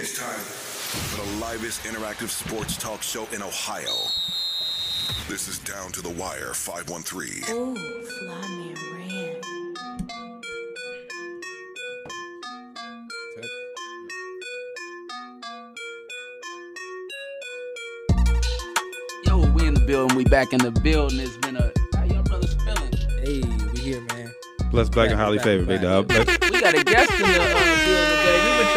It's time for the livest interactive sports talk show in Ohio. This is Down to the Wire 513. Ooh, fly me ran. Yo, we in the building. We back in the building. It's been a how y'all brothers feeling? Hey, we here, man. Blessed, black, and Back, highly back, favored, big back. dog. We got a guest in the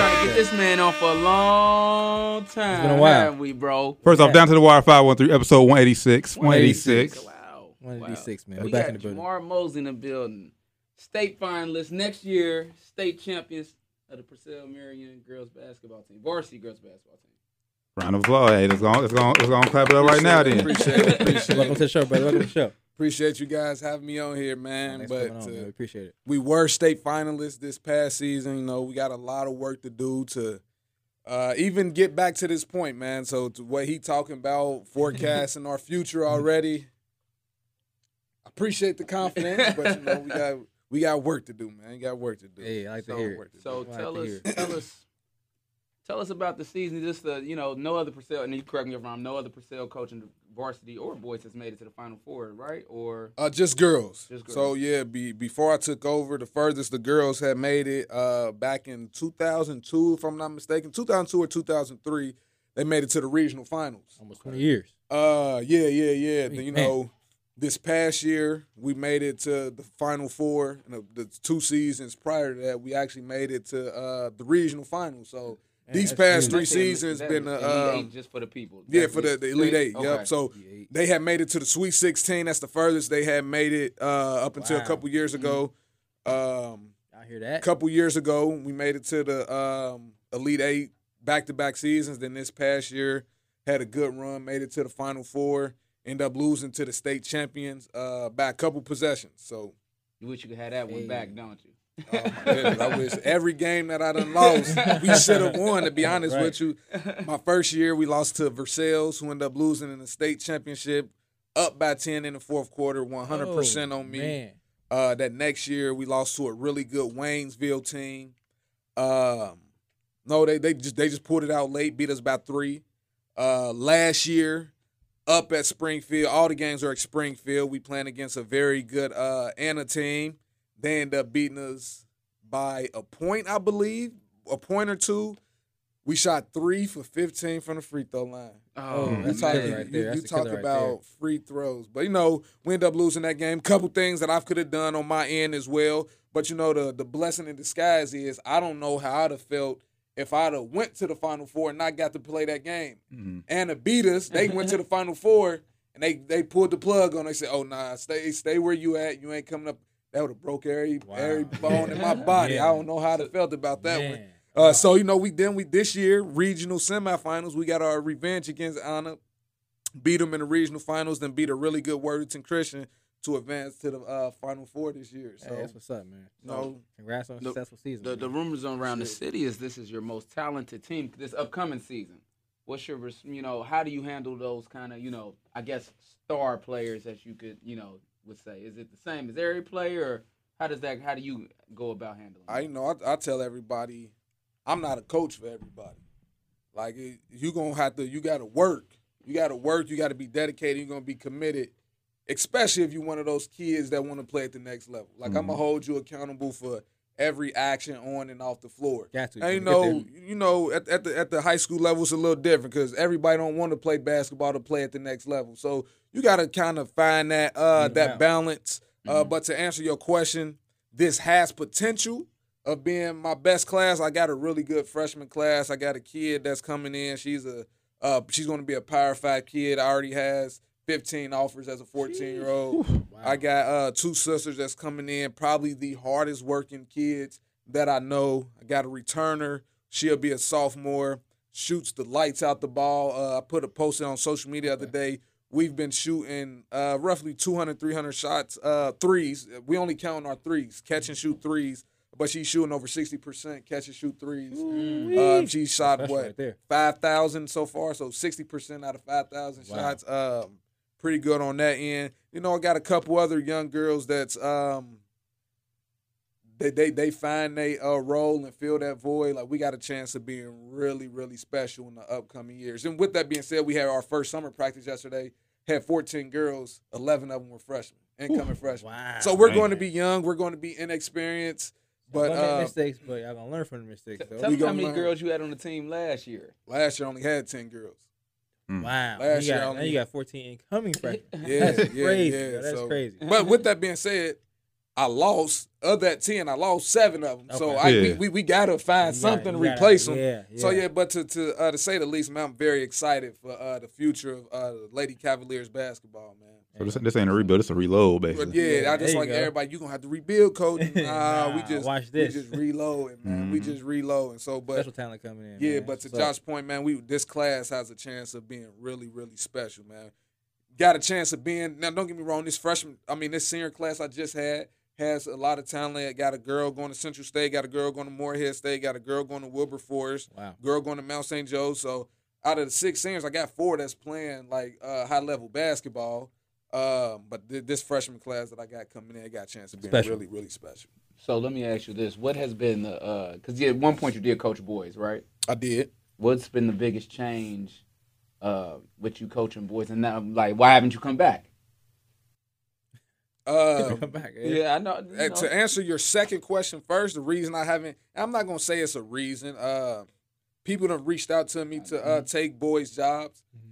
trying to get this man on for a long time. It's been a while. we, bro? First off, down to the wire 513, episode 186. 186. Wow. 186, man. We We back got in the building. Jamar Mosley in the building. State finalists next year. State champions of the Purcell Marian girls basketball team, varsity girls basketball team. Round of applause. Hey, let's go, let's go, let's go clap it up right now then. Appreciate it. Appreciate Welcome to the show, brother. Welcome to the show. Appreciate you guys having me on here, man. Thanks but on, uh, man. We appreciate it. we were state finalists this past season. You know, we got a lot of work to do to uh, even get back to this point, man. So to what he talking about, forecasting our future already. I appreciate the confidence, but you know, we got we got work to do, man. We got work to do. Hey, I like to So, hear work it. to So do. Tell to us, tell us, tell us about the season. Just the you know, no other Purcell, and you correct me if I'm wrong. No other Purcell coach in the varsity or boys has made it to the Final Four, right? Or Uh, just girls. Just girls. So yeah, be, before I took over, the furthest the girls had made it uh, back in 2002, if I'm not mistaken, 2002 or 2003, they made it to the regional finals. Almost 20 years. Uh, yeah, yeah, yeah. Sweet you know, this past year we made it to the final four. And the, the two seasons prior to that, we actually made it to uh, the regional finals. So Man, these past huge. three That's the elite- seasons that's been the uh, Elite um, Eight just for the people. yeah, for the, the Elite Eight. Okay. Yep. So Elite they had made it to the Sweet 16. That's the furthest they had made it uh, up until Wow. a couple years ago. Um, I hear that. a couple years ago, we made it to the um, Elite Eight back to back seasons. Then this past year, had a good run, made it to the Final Four, end up losing to the state champions uh, by a couple possessions. So, You wish you could have that one Hey. back, don't you? Oh I wish every game that I done lost, we should have won, to be honest Right. with you. My first year, we lost to Versailles, who ended up losing in the state championship, up by 10 in the fourth quarter, 100% Oh, on me. Uh, that next year we lost to a really good Waynesville team. Um, no, they they just they just pulled it out late, beat us by three. Uh, last year, up at Springfield, all the games are at Springfield. We playing against a very good uh Anna team. They end up beating us by a point, I believe, a point or two. We shot three for fifteen from the free throw line. Oh, You that's talk, killer you, right there. you- That's you talk killer right about there. free throws, but you know we end up losing that game. Couple things that I could have done on my end as well, but you know the the blessing in disguise is I don't know how I'd have felt if I'd have went to the final four and not got to play that game. Mhm. And the beat us, they went to the final four and they they pulled the plug on. They said, "Oh nah, stay stay where you at. You ain't coming up." That would have broke every Wow. every bone in my body. Yeah. I don't know how I felt about that one. Man. Uh, so you know, we then we this year regional semifinals. We got our revenge against Anna, beat them in the regional finals, then beat a really good Worthington Christian to advance to the uh, final four this year. So Hey, that's what's up, man. no, Congrats on a The- successful season. The, the rumors around the city is this is your most talented team this upcoming season. What's your, you know, how do you handle those kind of, you know, I guess star players that you could, you know, would say? Is it the same as every player, or how does that? How do you go about handling? I you know I, I tell everybody, I'm not a coach for everybody. Like it, you gonna have to, you got to work. You got to work. You got to be dedicated. You're gonna be committed, especially if you're one of those kids that want to play at the next level. Like I'm gonna mm-hmm. hold you accountable for every action on and off the floor. Got to. And you know, you know, at, at the at the high school level, it's a little different because everybody don't want to play basketball to play at the next level. So you got to kind of find that uh that balance. Uh, Mhm. but to answer your question, this has potential of being my best class. I got a really good freshman class. I got a kid that's coming in. She's a uh, she's going to be a Power Five kid. I already has 15 offers as a 14 year old. Wow. I got uh, two sisters that's coming in, probably the hardest working kids that I know. I got a returner. She'll be a sophomore. Shoots the lights out the ball. Uh, I put a post on social media the other day. We've been shooting uh, roughly 200, 300 shots, uh, threes. We only count our threes, catch and shoot threes. But she's shooting over 60% catch and shoot threes. Um, she shot That's what right five thousand so far, so sixty percent out of five thousand Wow. shots. Um, pretty good on that end. You know, I got a couple other young girls that's um they they they find they uh, role and fill that void, like we got a chance of being really really special in the upcoming years. And with that being said, we had our first summer practice yesterday. Had 14 girls, 11 of them were freshmen, incoming freshmen. Wow. So we're Man. going to be young, we're going to be inexperienced, but But uh, mistakes, but y'all gonna learn from the mistakes. Though. Tell me how many learn. girls you had on the team last year. last year I only had 10 girls. Wow. Last you year got, only- now you got 14 incoming freshmen. Yeah, That's yeah, crazy. yeah. bro. That's So- crazy. But with that being said, I lost of that 10, I lost seven of them. So Okay. I, we, Yeah. we, we got to find You gotta- something to you gotta- replace them. Yeah, So yeah, but to to uh, to say the least, man, I'm very excited for uh, the future of uh, Lady Cavaliers basketball, man. So this, this ain't a rebuild. It's a reload, But basically. yeah, Yeah, I just like go. everybody. You gonna have to rebuild, coach. Nah, we just watch we this. just reloading, man. We Mhm. just reloading. So, but Special talent coming in. yeah, man. but to So, Josh's point, man, we this class has a chance of being really, really special, man. Got a chance of being now. Don't get me wrong. This freshman, I mean, this senior class I just had has a lot of talent. Got a girl going to Central State. Got a girl going to Morehead State. Got a girl going to Wilberforce. Wow. Girl going to Mount St. Joe. So out of the six seniors, I got four that's playing like uh, high level basketball. Um, but th- this freshman class that I got coming in, I got a chance of being Special. really, really special. So let me ask you this: What has been the? Because yeah, at one point you did coach boys, right? I did. What's been the biggest change uh, with you coaching boys, and now like why haven't you come back? Back. eh? Yeah, I know. Uh, know. to answer your second question first, the reason I haven't, I'm not gonna say it's a reason. Uh, people have reached out to me to Mm-hmm. uh, take boys' jobs, Mhm.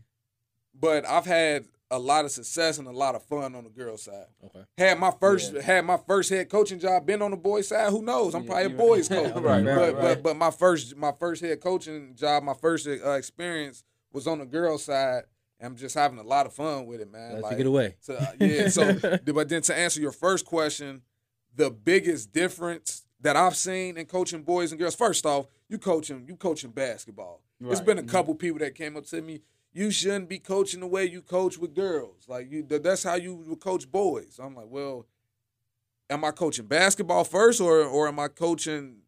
but I've had a lot of success and a lot of fun on the girls' side. Okay. Had my first, Yeah. had my first head coaching job been on the boys' side, who knows? I'm Yeah, probably a boys' coach. Right, right, but, right. but but my first my first head coaching job, my first uh, experience was on the girls' side. I'm just having a lot of fun with it, man. Let Like, you get away. so, uh, yeah, so but then to answer your first question, the biggest difference that I've seen in coaching boys and girls. First off, you coaching you coaching basketball. It's been a couple people that came up to me. You shouldn't be coaching the way you coach with girls. Like you, that's how you would coach boys. I'm like, well, am I coaching basketball first, or or am I coaching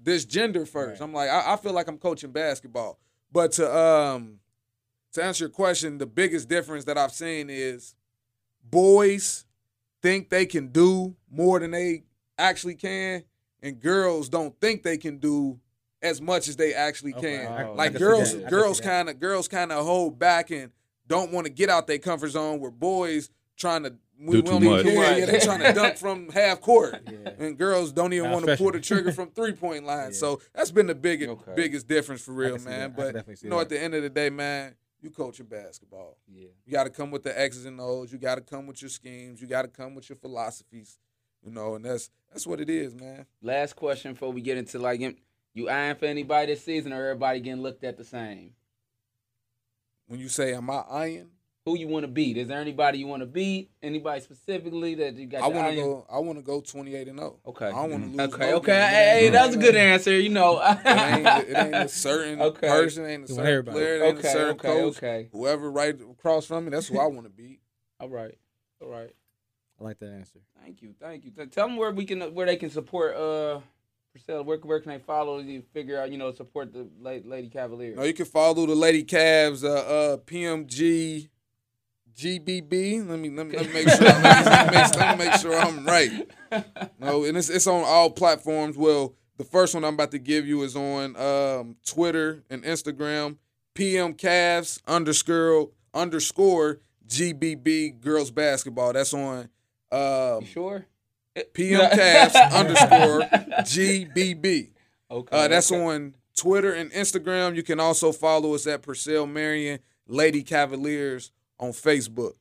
this gender first? Right. I'm like, I, I feel like I'm coaching basketball. But to um to answer your question, the biggest difference that I've seen is boys think they can do more than they actually can, and girls don't think they can do as much as they actually can. I- I like girls, that. I can girls kind of girls kind of hold back and don't want to get out their comfort zone. Where boys trying to we, Do we too much. Yeah, yeah, Right. they trying to dunk from half court. Yeah. And girls don't even Nah, want to pull the trigger from three point line. Yeah. So that's been the biggest Okay. biggest difference for real, man. that. I can But you know, at the end of the day, man, you coaching basketball. yeah. You got to come with the X's and O's. You got to come with your schemes. You got to come with your philosophies. You know, and that's that's what it is, man. Last question before we get into like you eyeing for anybody this season, or everybody getting looked at the same. When you say, "Am I iron?" Who you want to beat? Is there anybody you want to beat? Anybody specifically that you got? I want to go. I want to go twenty eight and zero. Okay. I don't want to lose. Okay, no okay. game, Hey, man. that was a good answer. You know. It ain't, it ain't a certain Okay. person, ain't a certain everybody. player, it ain't a certain okay, coach. okay. Whoever right across from me, that's who I want to beat. All right, all right. I like that answer. Thank you, thank you. Tell them where we can, where they can support. Uh, Priscilla, where where can they follow you? Figure out, you know, support the Lady Cavaliers. No, you can follow the Lady Cavs, uh, uh, PMG, GBB. Let me let me, let me make sure. let, me, let, me make, let me make sure I'm right. No, and it's it's on all platforms. Well, the first one I'm about to give you is on um, Twitter and Instagram. PM Cavs underscore underscore GBB girls basketball. That's on um, sure? PM Cavs underscore GBB. Okay. Uh, that's okay. on Twitter and Instagram. You can also follow us at Purcell Marian Lady Cavaliers on Facebook.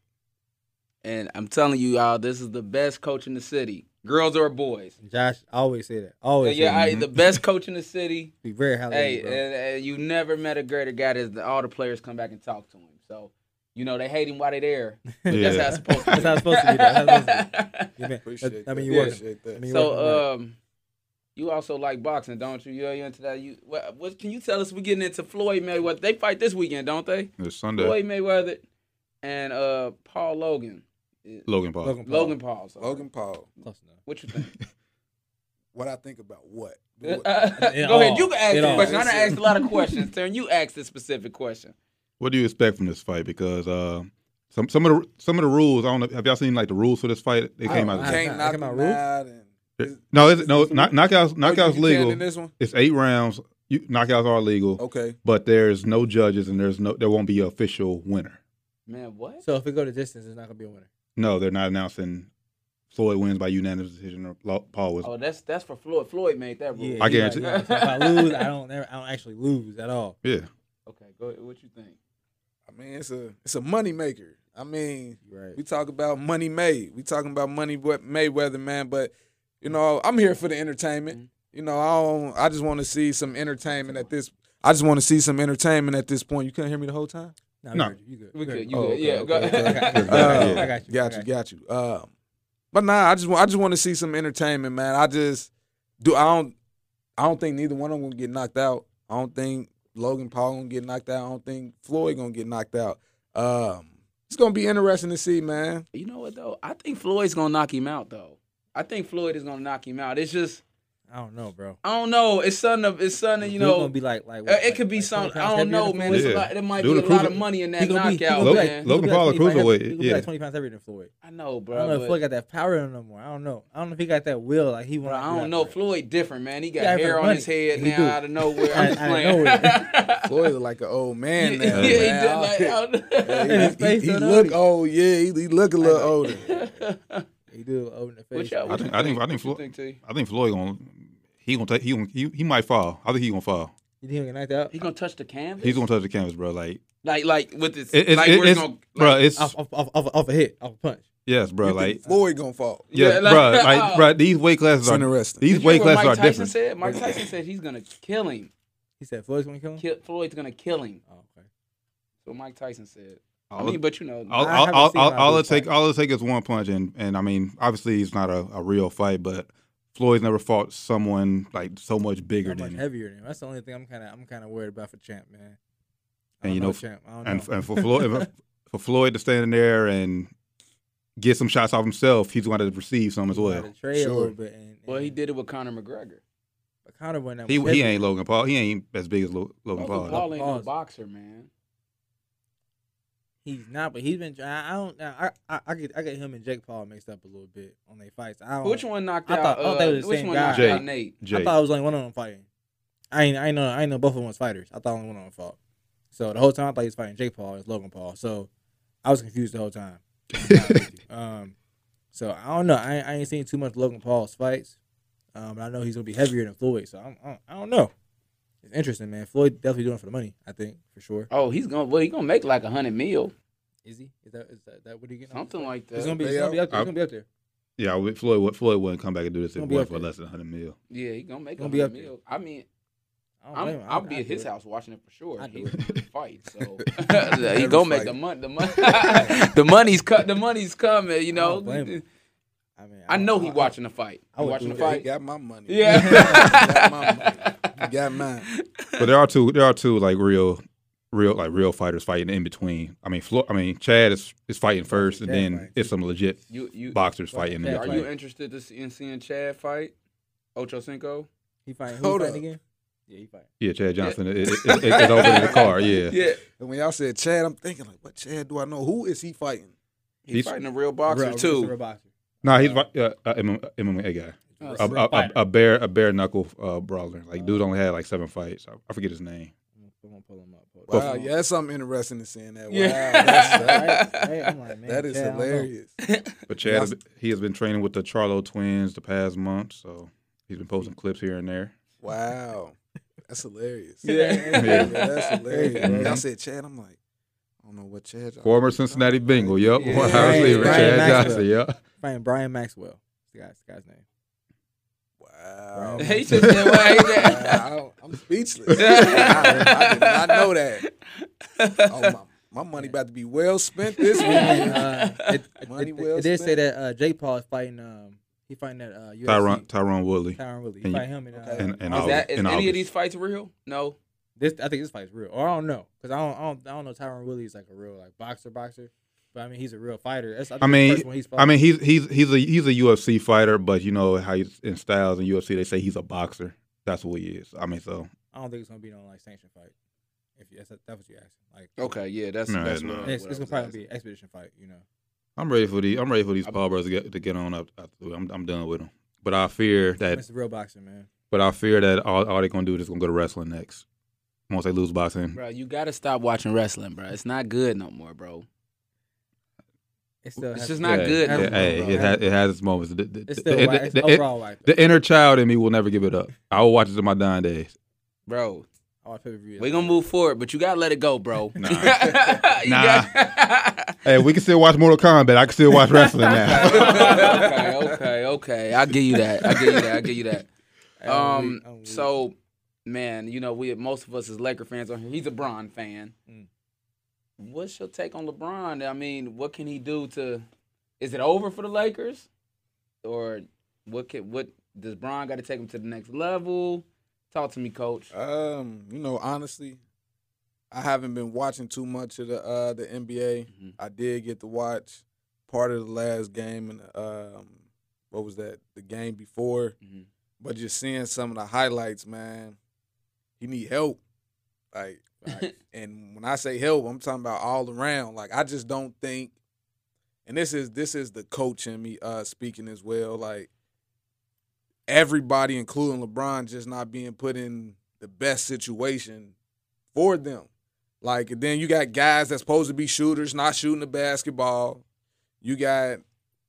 And I'm telling you, y'all, this is the best coach in the city. Girls or boys. Josh, I always say that. Always. yeah, say I, that. the best coach in the city. Be very highly. Hey, bro. and, and you never met a greater guy than all the players come back and talk to him. So, you know, they hate him while they're there. But Yeah. That's how it's supposed to be. That's how it's supposed to be. That's how it's supposed to You mean- Appreciate I mean, that. you working. Appreciate that. I mean, you working hard. So, um, you also like boxing, don't you? You're into that. You what, what? Can you tell us? We're getting into Floyd Mayweather. They fight this weekend, don't they? It's Sunday. Floyd Mayweather and uh Paul Logan. Logan Paul. Logan Paul. Logan Paul. sorry. Logan Paul. Close enough. What you think? What I think about what? Uh, What- It go ahead. You can ask the question. I done asked a lot of questions. Turn, you asked this specific question. What do you expect from this fight? Because uh, some some of the some of the rules. I don't know. Have y'all seen like the rules for this fight? They came out. don't- Can't I knock came out him rules? out and No, it's, no, knock, knockouts. Knockouts you legal. in this one? It's eight rounds. You, knockouts are legal, Okay. but there's no judges and there's no there won't be an official winner. Man, what? So if it go to distance, it's not gonna be a winner. No, they're not announcing Floyd wins by unanimous decision or Paul was. Oh, that's that's for Floyd. Floyd made that rule. Yeah, I he guarantee- Like, yeah, so if I lose, I don't. Never, I don't actually lose at all. Yeah, Okay, go ahead. What you think? I mean, it's a it's a money maker. I mean, Right. we talk about money made. We talking about money what Mayweather, man. But you know, I'm here for the entertainment. Mhm. You know, I don't, I just want to see some entertainment at this. I just want to see some entertainment at this point. You couldn't hear me the whole time. No, No. you. You good? We good. good. You Oh, good? yeah. okay, go okay. I got you. Uh, I got you. Um, got you. Got you. Got. Um, but nah, I just want I just want to see some entertainment, man. I just do. I don't. I don't think neither one of them gonna get knocked out. I don't think Logan Paul gonna get knocked out. I don't think Floyd gonna get knocked out. Um, it's gonna be interesting to see, man. You know what though? I think Floyd's gonna knock him out though. I think Floyd is gonna knock him out. It's just I don't know, bro. I don't know. It's something of it's something you know. gonna be like like. uh, what, it like- could be like something. I don't know, man. than It's a Yeah. lot, there might Dude, be a the lot of money in that gonna knockout, be like- man. he gonna be Logan Paul a 25 heavy- cruiserweight, He gonna be yeah. like twenty pounds heavier than Floyd. I know, I bro. don't know if but- Floyd got that power in him no more. I don't know. I don't know if he got that will like he Bro, want. I don't know. Floyd different, man. He got Yeah, hair on money. his head He now do. out of nowhere. Out- I'm just playing. Floyd look like an old man now. yeah, he man. did like, Yeah, he, face, he, he though, look old. Yeah, he, he look a little older. He do open the face. What I think- you I think- I think Floyd- think, T? I think Floyd gonna he gonna take he gonna, he, he might fall. I think he gonna fall. You think he gonna get knocked out? He gonna touch the canvas? He's gonna touch the canvas, bro. Like like like with this it, it's like it, where it's it's gonna bro. It's Off, off, off, off, off a hit, off a punch. yes, bro. You Like think Floyd gonna fall. yeah, Yeah, like- bro. Like bro. These weight classes are interesting. these Did you weight hear what classes Mike are Tyson different. said? Mike Tyson said he's gonna kill him. He said Floyd's gonna kill him. Kill, Floyd's gonna kill him. Oh, okay. So Mike Tyson said. I mean, but you know, all, I all, all, all, all it take all it take is one punch, and and I mean, obviously, it's not a, a real fight, but Floyd's never fought someone like so much bigger How much than him. heavier than him. That's the only thing I'm kind of I'm kind of worried about for Champ, man. I And don't you know, Champ. I don't And know. and for Floyd for Floyd to stand in there and get some shots off himself, he's going to receive some as well. gotta a Sure. little bit. And, well, he did it with Conor McGregor. But Conor went He much he ain't Logan Paul. He ain't as big as Lo- Logan Logan Paul. Paul ain't no boxer, man. He's not, but he's been. I I don't. I I, I get I get him and Jake Paul mixed up a little bit on their fights. I don't. Which one knocked I out? thought- I thought uh, they was the which same one guy. knocked Jake. out Nate? I Jake. thought it was only one of them fighting. I ain't. I ain't know. I ain't know both of them was fighters. I thought only one of them fought. So the whole time I thought he was fighting Jake Paul. It's Logan Paul. So I was confused the whole time. to be honest with you. um. So I don't know. I ain't, I ain't seen too much Logan Paul's fights. Um. But I know he's gonna be heavier than Floyd. So I'm, I don't, I don't know. It's interesting, man. Floyd definitely doing it for the money. I think for sure. Oh, he's gonna well, he gonna make like a hundred mil, Is he? Is that is that, that what he getting? something like It's that. gonna be. It's They gonna be up there. out. It's gonna be up there. Yeah, with Floyd would- Floyd wouldn't come back and do this if Gonna it wasn't for less than a 100 mil. Yeah, he gonna make a Gonna be hundred up there. mil. I mean, I don't blame I'm, him. I'll be I'd at his it. house watching it for sure. I'd He fight, so he gonna make fight. the money. The money, the money's cut. The money's coming. You I know. Don't blame him. I mean, I know he I- watching the fight. I He watching the it. Yeah, he fight. got my money. Yeah. he got my money. He got mine. But there are two there are two like real real like real fighters fighting in between. I mean Flo- I mean Chad is is fighting first and Chad then fighting, it's some legit You you boxers Fucking fighting in Chad are between. you interested to see, in seeing Chad fight? Ocho Cinco. He fighting. Who Hold he fighting again? Yeah, he fighting. Yeah, Chad Johnson is, is, is, is over in the car. Yeah. Yeah, And when y'all said Chad, I'm thinking like, what Chad do I know? Who is he fighting? he's, He's- fighting a real boxer Real- just a real too. boxer. No, he's uh, uh, MMA, MMA guy. Oh, A, real a, a, a bare a bare knuckle uh, brawler. Like dude only had like seven fights. I, I forget his name. I'm gonna pull him up. Pull Wow, up. yeah, that's something interesting to seeing that. Wow, Yeah. that's, Right, right. I'm like, man, that is Chad, I don't know. hilarious. But Chad has, he has been training with the Charlo twins the past month, so he's been posting clips here and there. Wow, that's hilarious. Yeah. Yeah, that's hilarious. Y'all said Chad, I'm like, I don't know what Chad. Former Cincinnati about. Bengal. Yep. Yeah. Wide Brian- receiver Chad Johnson. Yep. Fighting Brian Maxwell. The guy's, the guy's name. Wow. he just said, "Wait, Wow, I'm speechless. I, I did not know that. Oh, my, my money about to be well spent this And, week. uh, it, it, Money it- well it did say that uh, Jake Paul is fighting. Um, he fighting that uh, UFC. Tyron Tyron Woodley. Tyron Woodley. He And- fighting him in. Uh, Okay. And, and is August, that is in any August. of these fights real? No. this I think this fight's real. Or I don't know because I don't, I don't I don't know Tyron Woodley is like a real like boxer boxer. But I mean he's a real fighter. That's, I, think I mean, he's I mean, he's he's he's a he's a UFC fighter, but you know how he's in styles in UFC. They say he's a boxer. That's what he is. I mean, so I don't think it's gonna be no like sanction fight. If you, that's, that's what you asking. Like Okay, yeah, that's No, that's no. what, it's, what it's gonna probably asking. be an expedition fight. You know. I'm ready for the I'm ready for these I'm- Paul brothers to get to get on up. up I'm I'm done with them. but I fear that It's real boxing, man. but I fear that all, all they're gonna do is gonna go to wrestling next. Once they lose boxing, Bro, you gotta stop watching wrestling, bro. It's not good no more, bro. It's still It's just not yeah, good. yeah, hey, bro. it has, it has its moments. The, the, It's still the- whack. It's the- overall whack. the inner child in me will never give it up. I will watch it to my dying days. bro. we're gonna move forward, but you gotta let it go, bro. Nah. Nah. got- Hey, we can still watch Mortal Kombat. I can still watch wrestling now. okay, okay, okay. I'll give you that. I'll give you that. I'll give you that. Um, weak, I'm weak. so, man, you know, we most of us as Laker fans on here. He's a Bron fan. Mm. What's your take on LeBron? I mean, what can he do to? Is it over for the Lakers, or what? Can what does Bron got to take him to the next level? Talk to me, Coach. Um, you know, honestly, I haven't been watching too much of the uh the NBA. Mhm. I did get to watch part of the last game and um what was that? The game before. Mhm. But just seeing some of the highlights, man, he need help. Like, like and when I say help, I'm talking about all around. Like I just don't think and this is this is the coach in me uh speaking as well. Like everybody, including LeBron, just not being put in the best situation for them. Like and then you got guys that's supposed to be shooters not shooting the basketball. You got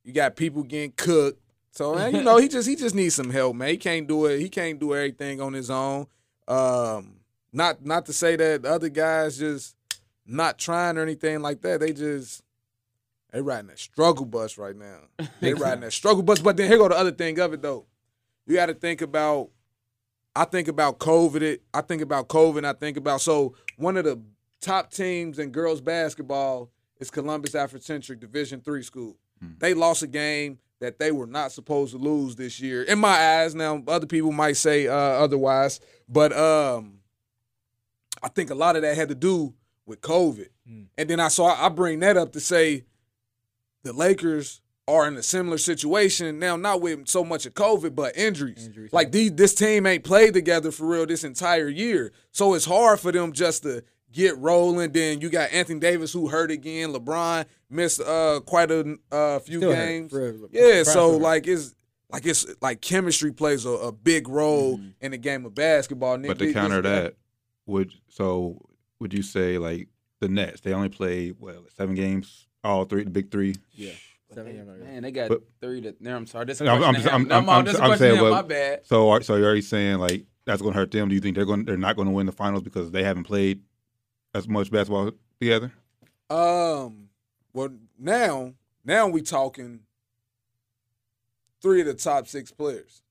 you got people getting cooked. So man, you know he just he just needs some help, man. He can't do it. He can't do everything on his own. Um, not not to say that the other guys just not trying or anything like that. They just they riding that struggle bus right now. They riding that struggle bus. But then here go the other thing of it though. You got to think about. I think about COVID. It. I think about COVID. And I think about so one of the top teams in girls basketball is Columbus Africentric Division three school. They lost a game that they were not supposed to lose this year. In my eyes, now other people might say uh, otherwise, but um, I think a lot of that had to do with COVID. Mm. And then I saw I bring that up to say the Lakers are in a similar situation now, not with so much of COVID, but injuries. Injuries, Like these, this team ain't played together for real this entire year, so it's hard for them just to get rolling. Then you got Anthony Davis who hurt again. LeBron missed uh, quite a uh, few Still games. for. Yeah, LeBron so like it's like it's like chemistry plays a, a big role in the game of basketball. Mm-hmm. But to counter that, would so would you say like the Nets? They only played well seven games, all three, the big three. Yeah. Seven games already. Man, they got But- three to. No, I'm sorry. This is a No, I'm- question I'm- to him. I'm- No, I'm- I'm- this is a I'm question to saying, well- My bad. So, are- so you're already saying like that's going to hurt them? Do you think they're going? They're not going to win the finals because they haven't played as much basketball together? Um, well now now we talking three of the top six players.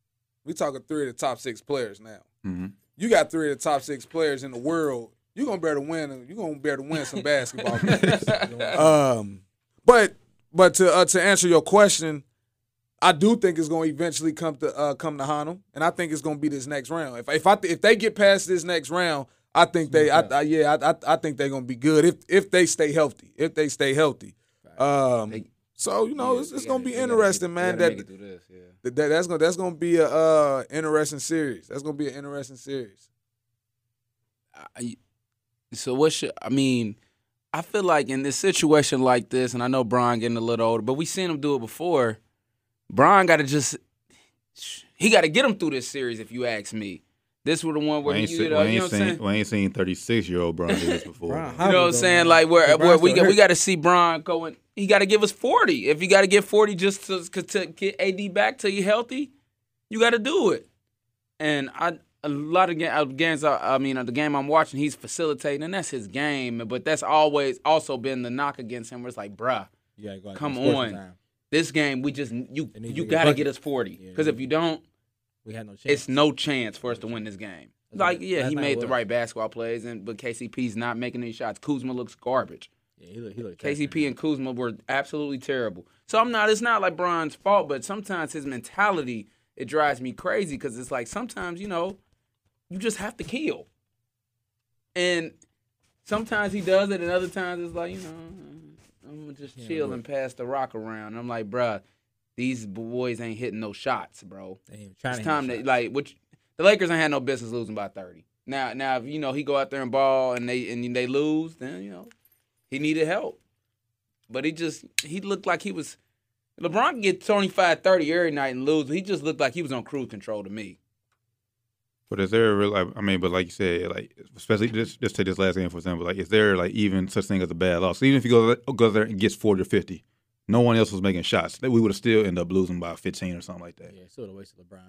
We talking three of the top six players now. Mm-hmm. You got three of the top six players in the world. You're gonna be able to win. You're gonna be able to win some basketball games. Um, but but to uh, to answer your question, I do think it's going to eventually come to uh, come to Hanum, and I think it's going to be this next round. If if I if they get past this next round, I think they I, I yeah I, I I think they're going to be good if if they stay healthy. If they stay healthy. Um, They- so you know Yeah, it's, they it's gotta- going to be they gotta interesting, man. gotta That, make it through this, yeah. that that- that's going to that's going to be a uh interesting series. That's going to be an interesting series. I- so what should I mean? I feel like in this situation like this, and I know Bron getting a little older, but we seen him do it before. Bron got to just he got to get him through this series. If you ask me, this was the one We where ain't, he, see- you we know, you know what I'm seen saying. we ain't seen 36 year old Bron do this before. Bron, You know what I'm saying? man. Like where, where we still got, we got to see Bron going. He got to give us 40. If you got to get 40 just to, to get AD back till you healthy, you got to do it. And I a lot of ga- games. I, I mean, uh, the game I'm watching, he's facilitating, and that's his game. But that's always also been the knock against him. Where it's like, bruh, You gotta go Come there and score on. sometime. this game we just you you got to get us 40 Yeah, because they if you don't, We had no chance. it's no chance for us to win this game. That's Like, right. yeah, Last he made the was. right basketball plays, and but KCP's not making any shots. Kuzma looks garbage. Yeah, he looked. He looked KCP and Kuzma were absolutely terrible. So I'm not. It's not like Bron's fault, but sometimes his mentality it drives me crazy because it's like sometimes you know you just have to kill, and sometimes he does it, and other times it's like you know I'm gonna just Yeah, chill and pass the rock around. I'm like, bruh, these boys ain't hitting no shots, bro. They ain't trying It's to time to like which the Lakers ain't had no business losing by thirty. Now, now if you know he go out there and ball and they and they lose, then you know he needed help. But he just he looked like he was LeBron can get 25, 30 every night and lose. He just looked like he was on cruise control to me. But is there a real? I mean, but like you said, like especially just just take this last game for example. Like, is there like even such thing as a bad loss? Even if he goes goes there and gets forty or fifty, no one else was making shots. We would have still end up losing by fifteen or something like that. Yeah, still a waste of LeBron.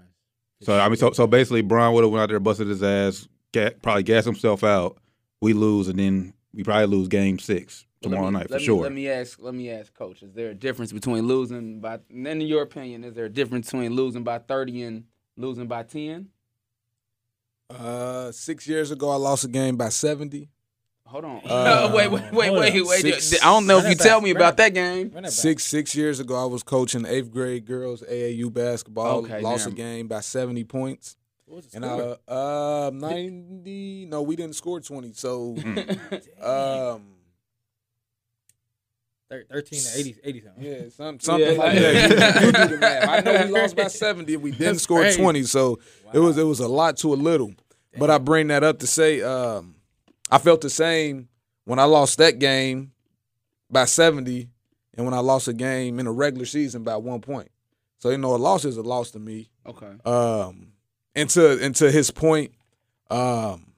So I mean, so so basically, Bron would have went out there, busted his ass, ga- probably gassed himself out. We lose, and then we probably lose game six tomorrow Let me- night for let me- sure. Let me ask. Let me ask, Coach. Is there a difference between losing by? and In your opinion, is there a difference between losing by thirty and losing by ten? Uh, six years ago, I lost a game by seventy. Hold on. Uh, wait, wait, wait, hold wait, up. wait. Six- I don't know if you that tell me about that that game. Run that back. Six six years ago, I was coaching eighth grade girls AAU basketball. Okay, lost damn. a game by seventy points. What was the And? I uh ninety. No, we didn't score twenty. So um 13 to 80, 80 something. yeah, some, something Yeah. like that. You, you do the math. I know we lost by seventy. and We didn't That's score crazy. twenty. So it was it was a lot to a little. But I bring that up to say um, I felt the same when I lost that game by 70 and when I lost a game in a regular season by one point. So, you know, a loss is a loss to me. Okay. Um, and to and to his point, um,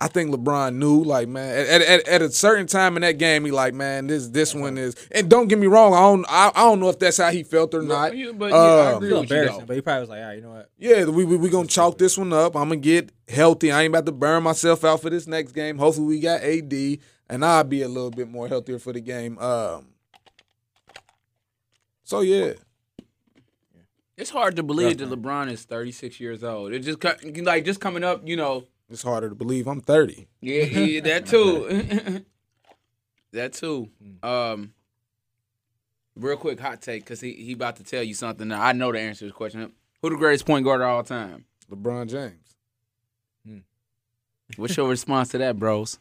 I think LeBron knew, like, man, at, at, at a certain time in that game, he like, man, this this one is. And don't get me wrong, I don't I, I don't know if that's how he felt or not. Yeah, but yeah, I Um, agree Still with you embarrassing, though. but he probably was like, all right, you know what? Yeah, we we, we gonna chalk this one up. I'm gonna get healthy. I ain't about to burn myself out for this next game. Hopefully, we got AD, and I'll be a little bit more healthier for the game. Um. So yeah, It's hard to believe that LeBron is 36 years old. It just like just coming up, you know. It's harder to believe. I'm 30. Yeah, yeah that too. that too. Um, real quick hot take because he he about to tell you something. Now I know the answer to this question. Who the greatest point guard of all time? LeBron James. What's your response to that, bros?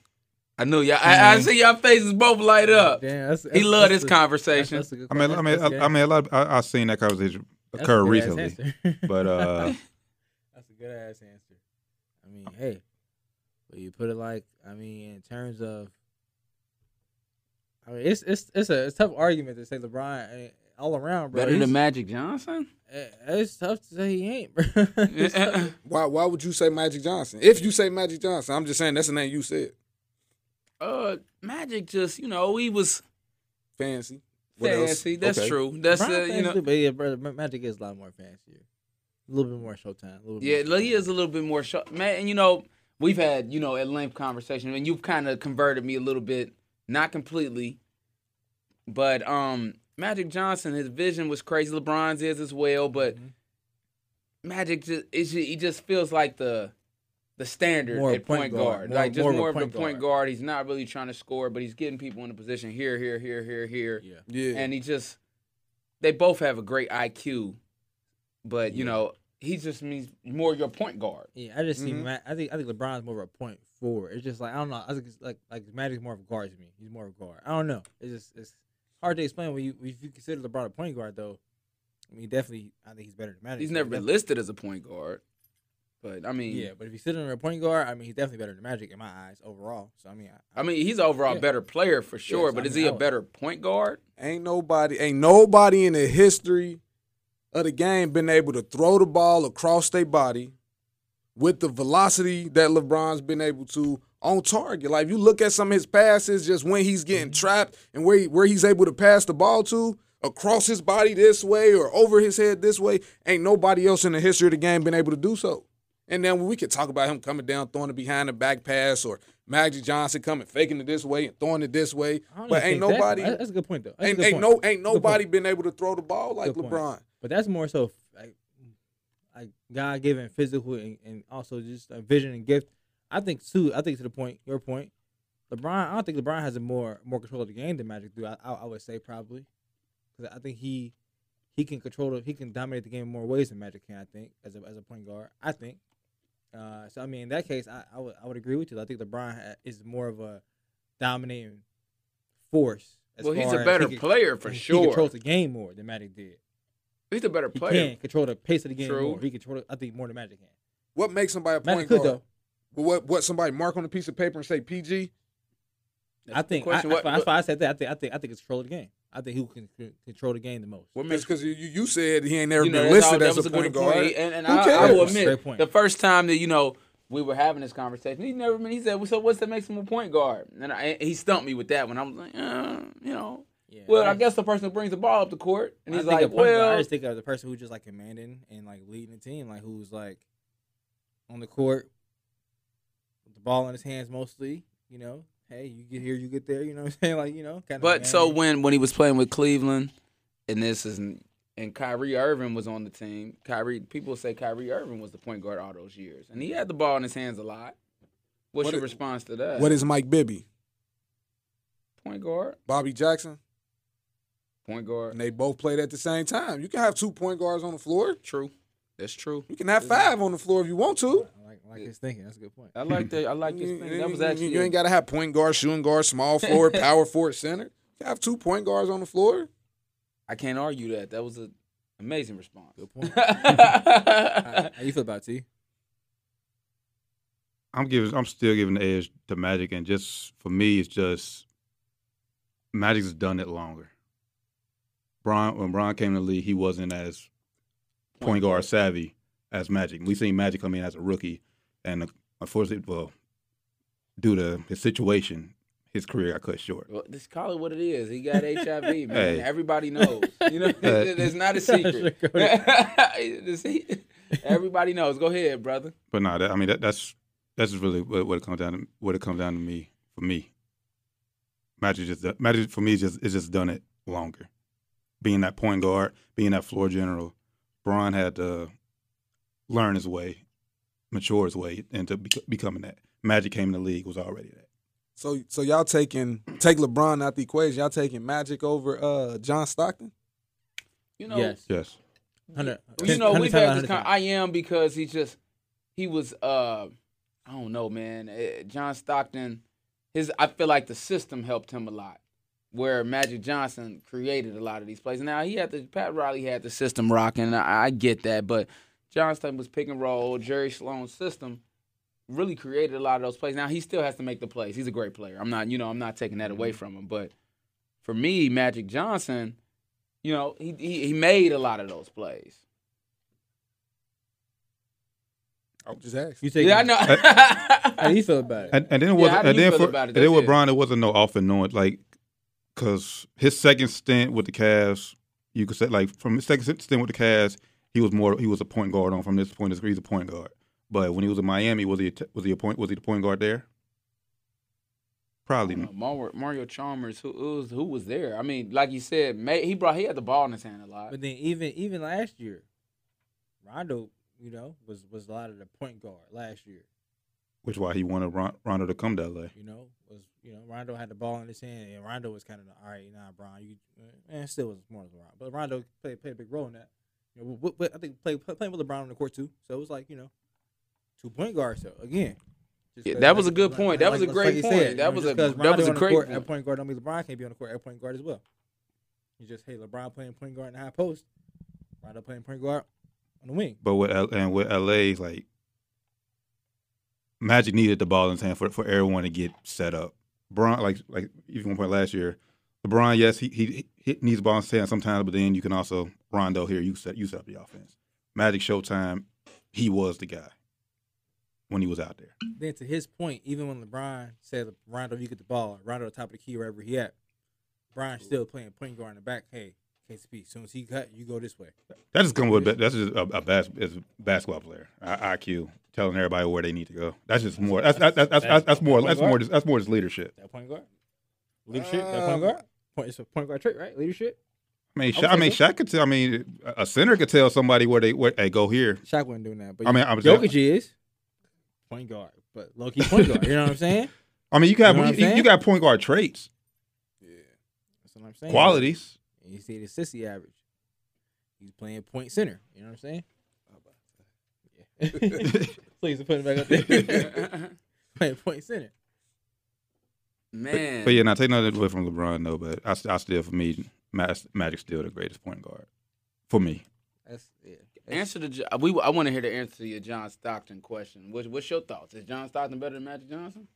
I knew y'all. I, I see y'all faces both light up. Damn, that's, He that's- love that's this a- conversation. that's- that's I mean, I mean, I, I mean, a lot. Of, I, I've seen that conversation occur recently, but uh, That's a good ass answer. I mean, hey, but you put it like, I mean, in terms of, I mean, it's it's it's a, it's a tough argument to say LeBron eh, all around, bro. Better than Magic Johnson? eh, It's tough to say he ain't, bro. It's. Why why would you say Magic Johnson? If you say Magic Johnson, I'm just saying that's the name you said. uh, Magic just you know he was Fancy. What else? That's Okay. true. That's LeBron uh, you know. but yeah, brother, Magic is a lot more fancier, a little bit more Showtime. A little Yeah, bit more he is a little bit more short, man. And you know, we've had you know at length conversation, and you've kind of converted me a little bit, not completely, but um, Magic Johnson, his vision was crazy. LeBron's is as well, but Mm-hmm. Magic just it's he just feels like the the standard More at point point, guard, guard, more- like just more more, of a of a point point guard. guard. He's not really trying to score, but he's getting people in a position here, here, here, here, here Yeah. Yeah. and he just they both have a great IQ, but you Yeah. know he just means more your point guard. Yeah, I just see. Mhm. Ma- I think I think LeBron's more of a point forward. It's just like I don't know. I think it's like like Magic's more of a guard to me. He's more of a guard. I don't know. It's just it's hard to explain when you if you consider LeBron a point guard though. I mean, definitely, I think he's better than Magic. He's never been listed as a point guard, but I mean, Yeah, but if you sit him a point guard, I mean, he's definitely better than Magic in my eyes overall. So I mean, I, I mean he's overall Yeah. better player for sure. so but I is he I a would- better point guard? Ain't nobody, ain't nobody in the history of the game been able to throw the ball across their body with the velocity that LeBron's been able to on target. Like if you look at some of his passes, just when he's getting mm-hmm. trapped and where he, where he's able to pass the ball to across his body this way or over his head this way, ain't nobody else in the history of the game been able to do so. And then we could talk about him coming down, throwing it behind the back pass, or Magic Johnson coming faking it this way and throwing it this way. But ain't nobody that- that's a good point though. That's ain't, ain't point. no ain't nobody been able to throw the ball like Good point. But that's more so like, like God given physical and, and also just a vision and gift. I think too. I think to the point, your point, LeBron. I don't think LeBron has a more more control of the game than Magic do. I, I, I would say probably because I think he he can control the he can dominate the game in more ways than Magic can. I think as a as a point guard. I think. Uh, so I mean, in that case, I, I would I would agree with you. I think LeBron ha- is more of a dominating force. as well, he's a better he can- player for sure. he controls the game more than Magic did. He's a better player. He player. can control the pace of the game True. more. He control, I think, more than Magic can. What makes somebody a point could guard? though. But what what somebody mark on a piece of paper and say PG? That's I think I, question. that's, What- why, that's why I said that. I think I think I think it's control of the game. I think who can control the game the most. What Just makes because you, you said he ain't never you know, been that's all- listed that as a point guard. And, and Who I, I, will admit, point. the first time that you know we were having this conversation, he never. He said, "So what's that makes him a point guard?" And I, he stumped me with that one. I was like, uh, you know, Yeah, well, I guess the person who brings the ball up the court, and I he's like, of point guard, I just think of the person who's just like commanding and like leading the team, like who's like on the court with the ball in his hands mostly. You know, hey, you get here, you get there. You know what I'm saying? Like you know, kind of. But so when when he was playing with Cleveland, and this is and Kyrie Irving was on the team. Kyrie people say Kyrie Irving was the point guard all those years, and he had the ball in his hands a lot. What's What your i- response to that? What is Mike Bibby? point guard? Bobby Jackson? Point guard. And they both played at the same time. You can have two point guards on the floor. True. That's true. You can have five on the floor if you want to. I like, I like his thinking. That's a good point. I like that. I like his You, thing. That was you- actually you ain't got to have point guard, shooting guard, small forward, power forward, center. You have two point guards on the floor. I can't argue that. That was an amazing response. Good point. how, how you feel about it, T? I'm giving. I'm still giving the edge to Magic, and just for me, it's just Magic's done it longer. Bron, when Bron came to the league, he wasn't as point guard savvy as Magic. We seen Magic come in as a rookie, and unfortunately, well, due to his situation, his career got cut short. Well, just call it what it is. He got HIV, man. Hey. Everybody knows. You know, Hey. it's not a secret. It's- he- Everybody knows. Go ahead, brother. But no, that, I mean that, that's that's just really what, what it comes down to. What it comes down to me for me. Magic just Magic for me just is just done it longer. Being that point guard, being that floor general, Bron had to learn his way, mature his way into becoming that. Magic came in the league was already that. So, so y'all taking take LeBron out the equation. Y'all taking Magic over uh, John Stockton. You know, yes. Yes. Hundred- you know, we've had this. Con- I am because he just he was. uh I don't know, man. Eh, John Stockton, his. I feel like the system helped him a lot. Where Magic Johnson created a lot of these plays. Now he had the Pat Riley had the system rocking. I, I get that, but Johnston was pick and roll. Jerry Sloan's system really created a lot of those plays. Now he still has to make the plays. He's a great player. I'm not, you know, I'm not taking that away mm-hmm. from him. But for me, Magic Johnson, you know, he he, he made a lot of those plays. I was just asking. You take Yeah, I know. How do you feel about it? And, and then it Yeah, was how do and then feel for about it? and then with it. Bron, it wasn't no often knowing like because his second stint with the Cavs, you could say like from his second stint with the Cavs, he was more he was a point guard on from this point he's a point guard. But when he was in Miami, was he was he a point was he the point guard there? Probably not. Mario, Mario Chalmers, who, who was who was there? I mean, like you said, May, he brought he had the ball in his hand a lot. But then even even last year, Rondo, you know, was was a lot of the point guard last year. Which is why he wanted Ron, Rondo to come to LA. You know, was you know Rondo had the ball in his hand, and Rondo was kind of all right. Nah, Bron, you and still was more than Rondo, but Rondo played played a big role in that. You know, but, but I think play, play, playing with LeBron on the court too, so it was like you know, two point guards. So again. just Yeah, 'cause, that was like- a good like- point. That was a great like point. said, That was just a- that was a on the great court point. At point guard, don't mean LeBron can't be on the court at point guard as well. You just hey, LeBron playing point guard in the high post, Rondo playing point guard on the wing. But with L- and with LA, like Magic needed the ball in his hand for for everyone to get set up. Bron, like like even one point last year, LeBron, yes, he he, he needs the ball in his hand sometimes, but then you can also Rondo here, you set you set up the offense. Magic Showtime, he was the guy when he was out there. Then to his point, even when LeBron said, "Rondo, you get the ball. Rondo, top of the key wherever he at." Bron still playing point guard in the back. Hey, KCP, as soon as he cut, you go this way. That just comes with that's just a, a, bas- is a basketball player I, IQ telling everybody where they need to go. That's just more. That's that's that's, that's, that's more. That's more. Just, that's more just leadership. That point guard, leadership. that point Um, guard. Point, it's a point guard trait, right? Leadership. I mean, I Sha- would I mean. Shaq could tell. I mean, a center could tell somebody where they where hey go here. Shaq wasn't doing that, but I mean, I was- Jokic is point guard, but low key point guard. You know what I'm saying? I mean, you got You know you, you got point guard traits, Yeah, That's what I'm saying. qualities. And you see the sissy average. He's playing point center. You know what I'm saying? Yeah. Please put it back up there. playing point center. Man, But yeah, not take nothing away from LeBron though. But I, I still for me, Magic's still the greatest point guard for me. That's yeah. That's- answer the we. I want to hear the answer to your John Stockton question. What, what's your thoughts? Is John Stockton better than Magic Johnson?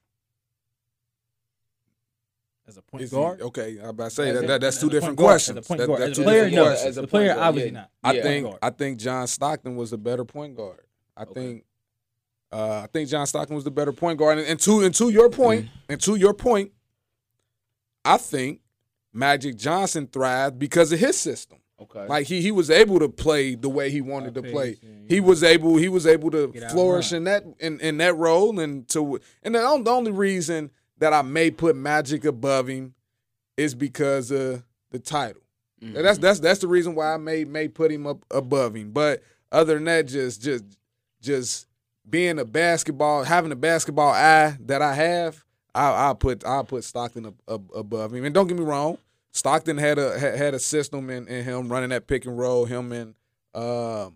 As a point Is he- guard. okay, I'm about to say that, a- that that's two different guard, questions. As a point guard, that's as a player, different no. As a player, guard, obviously yeah. not. I Yeah. think Point I think John Stockton was the better point guard. I Okay. think uh, I think John Stockton was the better point guard. And, and to and to your point, and to your point, I think Magic Johnson thrived because of his system. Okay. Like he he was able to play the way he wanted to play. pace, He know, was able he was able to Get flourish in that in, in that role and to and the, the only reason that I may put Magic above him is because of the title. Mhm. That's that's that's the reason why I may may put him up above him. But other than that, just just just being a basketball, having a basketball eye that I have, I I'll put I'll put Stockton ab, ab, above him. And don't get me wrong, Stockton had a had, had a system in, in him running that pick and roll. Him and um,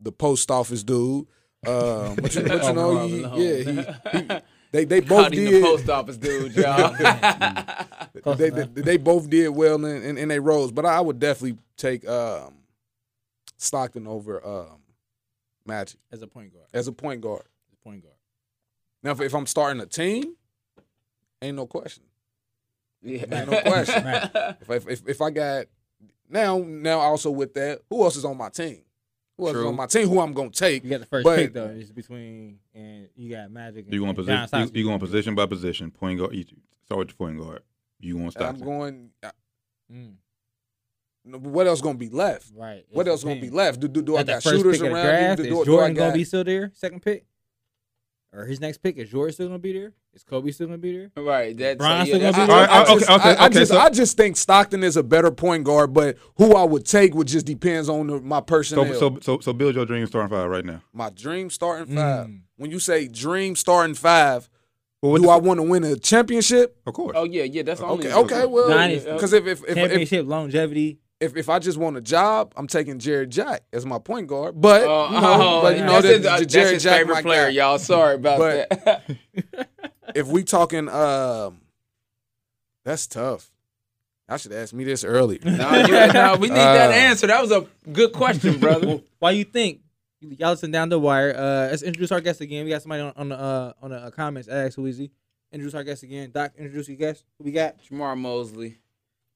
the post office dude. Um, but you, but you know, he, yeah, he, he, they they both Caught him the did. post office dude, y'all. Close they, they, they both did well in, in, in their roles, but I would definitely take um, Stockton over um, Magic as a point guard. as a point guard. As a point guard. Now, if, if I'm starting a team, ain't no question. yeah. Ain't no question. If, if if if I got now now also with that, who else is on my team? Who else True. on my team? Who I'm gonna take? You got the first But- pick though. It's between and you got Magic. And, You going and position? John You, you going position by position? Point guard. You start with your point guard. You want to stop And I'm going. uh, Mm, What else gonna be left? right. What else gonna be left? Do do, do I got shooters pick of the around draft, me? Do, is do, do I Jordan got? gonna be still there? Second pick, or his next pick is Jordan still gonna be there? Is Kobe still gonna be there? Right. That's Bron's yeah, still that's- gonna be I, there? I- I Okay, just, okay, I, I okay, just, so- I just think Stockton is a better point guard, but who I would take would just depends on the, my personnel. So, so, so, so build your dream starting five right now. my dream starting five. Mm. When you say dream starting five, Well, do the- I want to win a championship? Of course. Oh yeah, yeah. That's the only. Okay, okay, well, because if if if, if Championship longevity. If if I just want a job, I'm taking Jarrett Jack as my point guard. But Oh, you know, oh, but you know, that's the, his, the uh, Jared that's his Jack favorite player, guy. y'all. Sorry about But- that. If we talking, um, that's tough. I should ask me this earlier. no, you, no, we need that Uh, answer. That was a good question, brother. Why you think? Y'all listen down the wire. Uh, let's introduce our guest again. We got somebody on, on the uh, on the uh, comments. Ask who is he? Introduce our guest again. Doc, introduce your guest. Who we got? Jamar Mosley,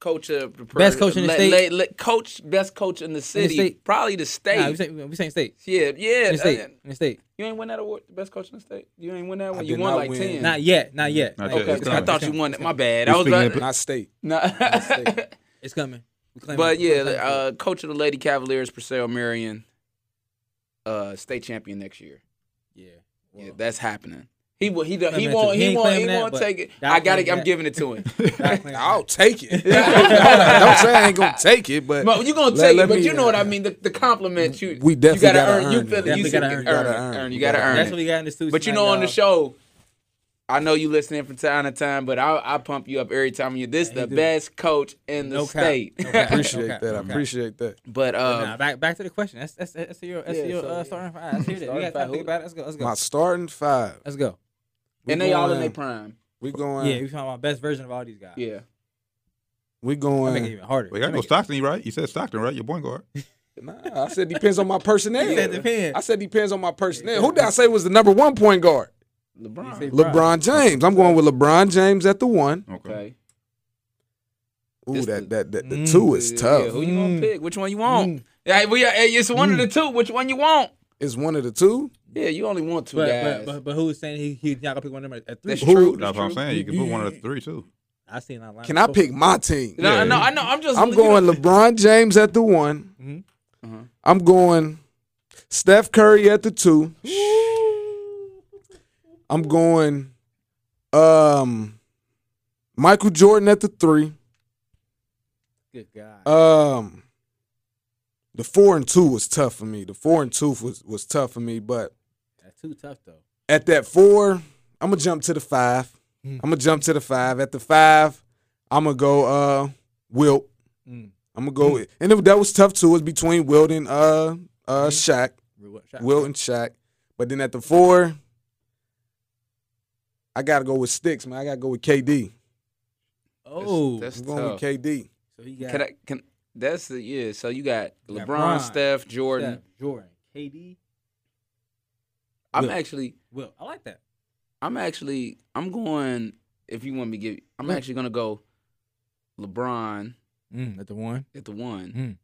coach of the Best coach in the le- state? le- le- coach, best coach in the city, state? probably the state. Nah, we saying we saying state. yeah, yeah. In the state. uh, In the state. you ain't win that award, the best coach in the state. You ain't win that I one. You won like win. ten. Not yet. Not yet. Not Not yet. okay, I thought you won it. My bad. You're I was speaking about, in- Not state. nah. It's coming. But it. yeah, We claim it. uh, coach of the Lady Cavaliers, Purcell Marian, uh, state champion next year. yeah. Yeah, that's happening. He will. He don't- he Claiming won't. He He won't. He claiming that, won't but take it. I got to claimed I'm giving it to him. I'll that. take it. Don't say I ain't gonna take it, but But you gonna Let- take let it, but me, you know what I uh, mean. The, the compliment you we definitely you gotta, gotta earn. You feel it. it. You gotta earn, earn earn, it. it, Gotta earn earn. You gotta Gotta earn That's what we got in the studio. But you know, on the show, I know you listening from time to time, but I I pump you up every time you. This Yeah, the he do. best coach in the No state. No cap. appreciate No cap. that. I No appreciate that. But But uh, nah, back back to the question. That's that's that's your that's Yeah, your so, uh, yeah. starting five. Let's hear that. We Starting got to think about it. Let's go. Let's go. My starting five. Let's go. We and they all in their prime. We going. Yeah, we talking about best version of all these guys. Yeah. We That make it going. even harder. We got to go make it- Stockton, right? You said Stockton, right? Your point guard. Nah, I said depends on my personnel. You said depends. I said depends on my personnel. Who did I say was the number one point guard? LeBron. LeBron James. I'm going with LeBron James at the one. Okay. Okay. Ooh, This that that, that the Mm. two is Yeah, tough. Who you gonna Mm. pick? Which one you want? Mm. Yeah, we, hey, it's one of the two. Which one you want? Is one of the two? Yeah, you only want two But, guys. but, but, but who was saying he he's not gonna pick one of them at, at three? That's Who- true. That's what I'm saying. You can put one of the three too. I seen that line. Can I pick my team? No, Yeah. no, I know. I'm just. I'm going know- LeBron James at the one. Mhm. Uh-huh. I'm going Steph Curry at the two. I'm going um Michael Jordan at the three. Good God. Um the four and two was tough for me. The four and two was was tough for me, but That's too tough though. at that four, I'm gonna jump to the five. Mm. I'm gonna jump to the five. At the five, I'm gonna go uh Wilt. Mm. I'm gonna go, and it, that was tough too. It was between Wilt and uh uh Shaq. Real what. Wilt and Shaq. But then at the four, I gotta go with Sticks, man. I gotta go with KD. Oh, That's I'm going tough. with KD. so he got Can I? Can that's the yeah. So you got You got LeBron, Bron, Steph, Jordan. Steph, Jordan, KD. I'm Will. actually, Well, I like that. I'm actually, I'm going. If you want me to give, I'm Look. actually gonna go LeBron Mm, at the one. at the one. Mm.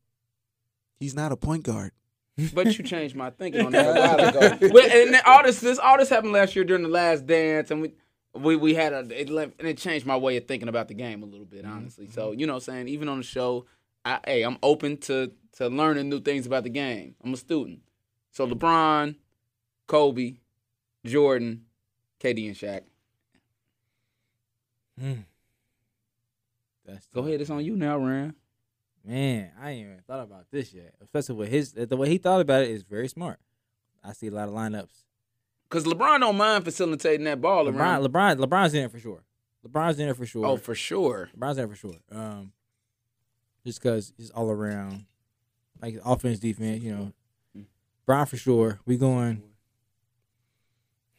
He's not a point guard. But you changed my thinking on that a while ago. But, and then all this, this, all this happened last year during the last dance, and we, we, we had a, it left, and it changed my way of thinking about the game a little bit, honestly. So you know, what I'm saying even on the show, I, hey, I'm open to to learning new things about the game. I'm a student. So LeBron, Kobe, Jordan, KD, and Shaq. Mm. That's Go ahead, it's on you now, Ryan. Man, I ain't even thought about this yet. Especially with his the way he thought about it is very smart. I see a lot of lineups. Cause LeBron don't mind facilitating that ball LeBron, around. LeBron, LeBron's in it for sure. LeBron's in it for sure. Oh, for sure. LeBron's in it for sure. Um, just because he's all around, like offense, defense. You know, Brown for sure. We going.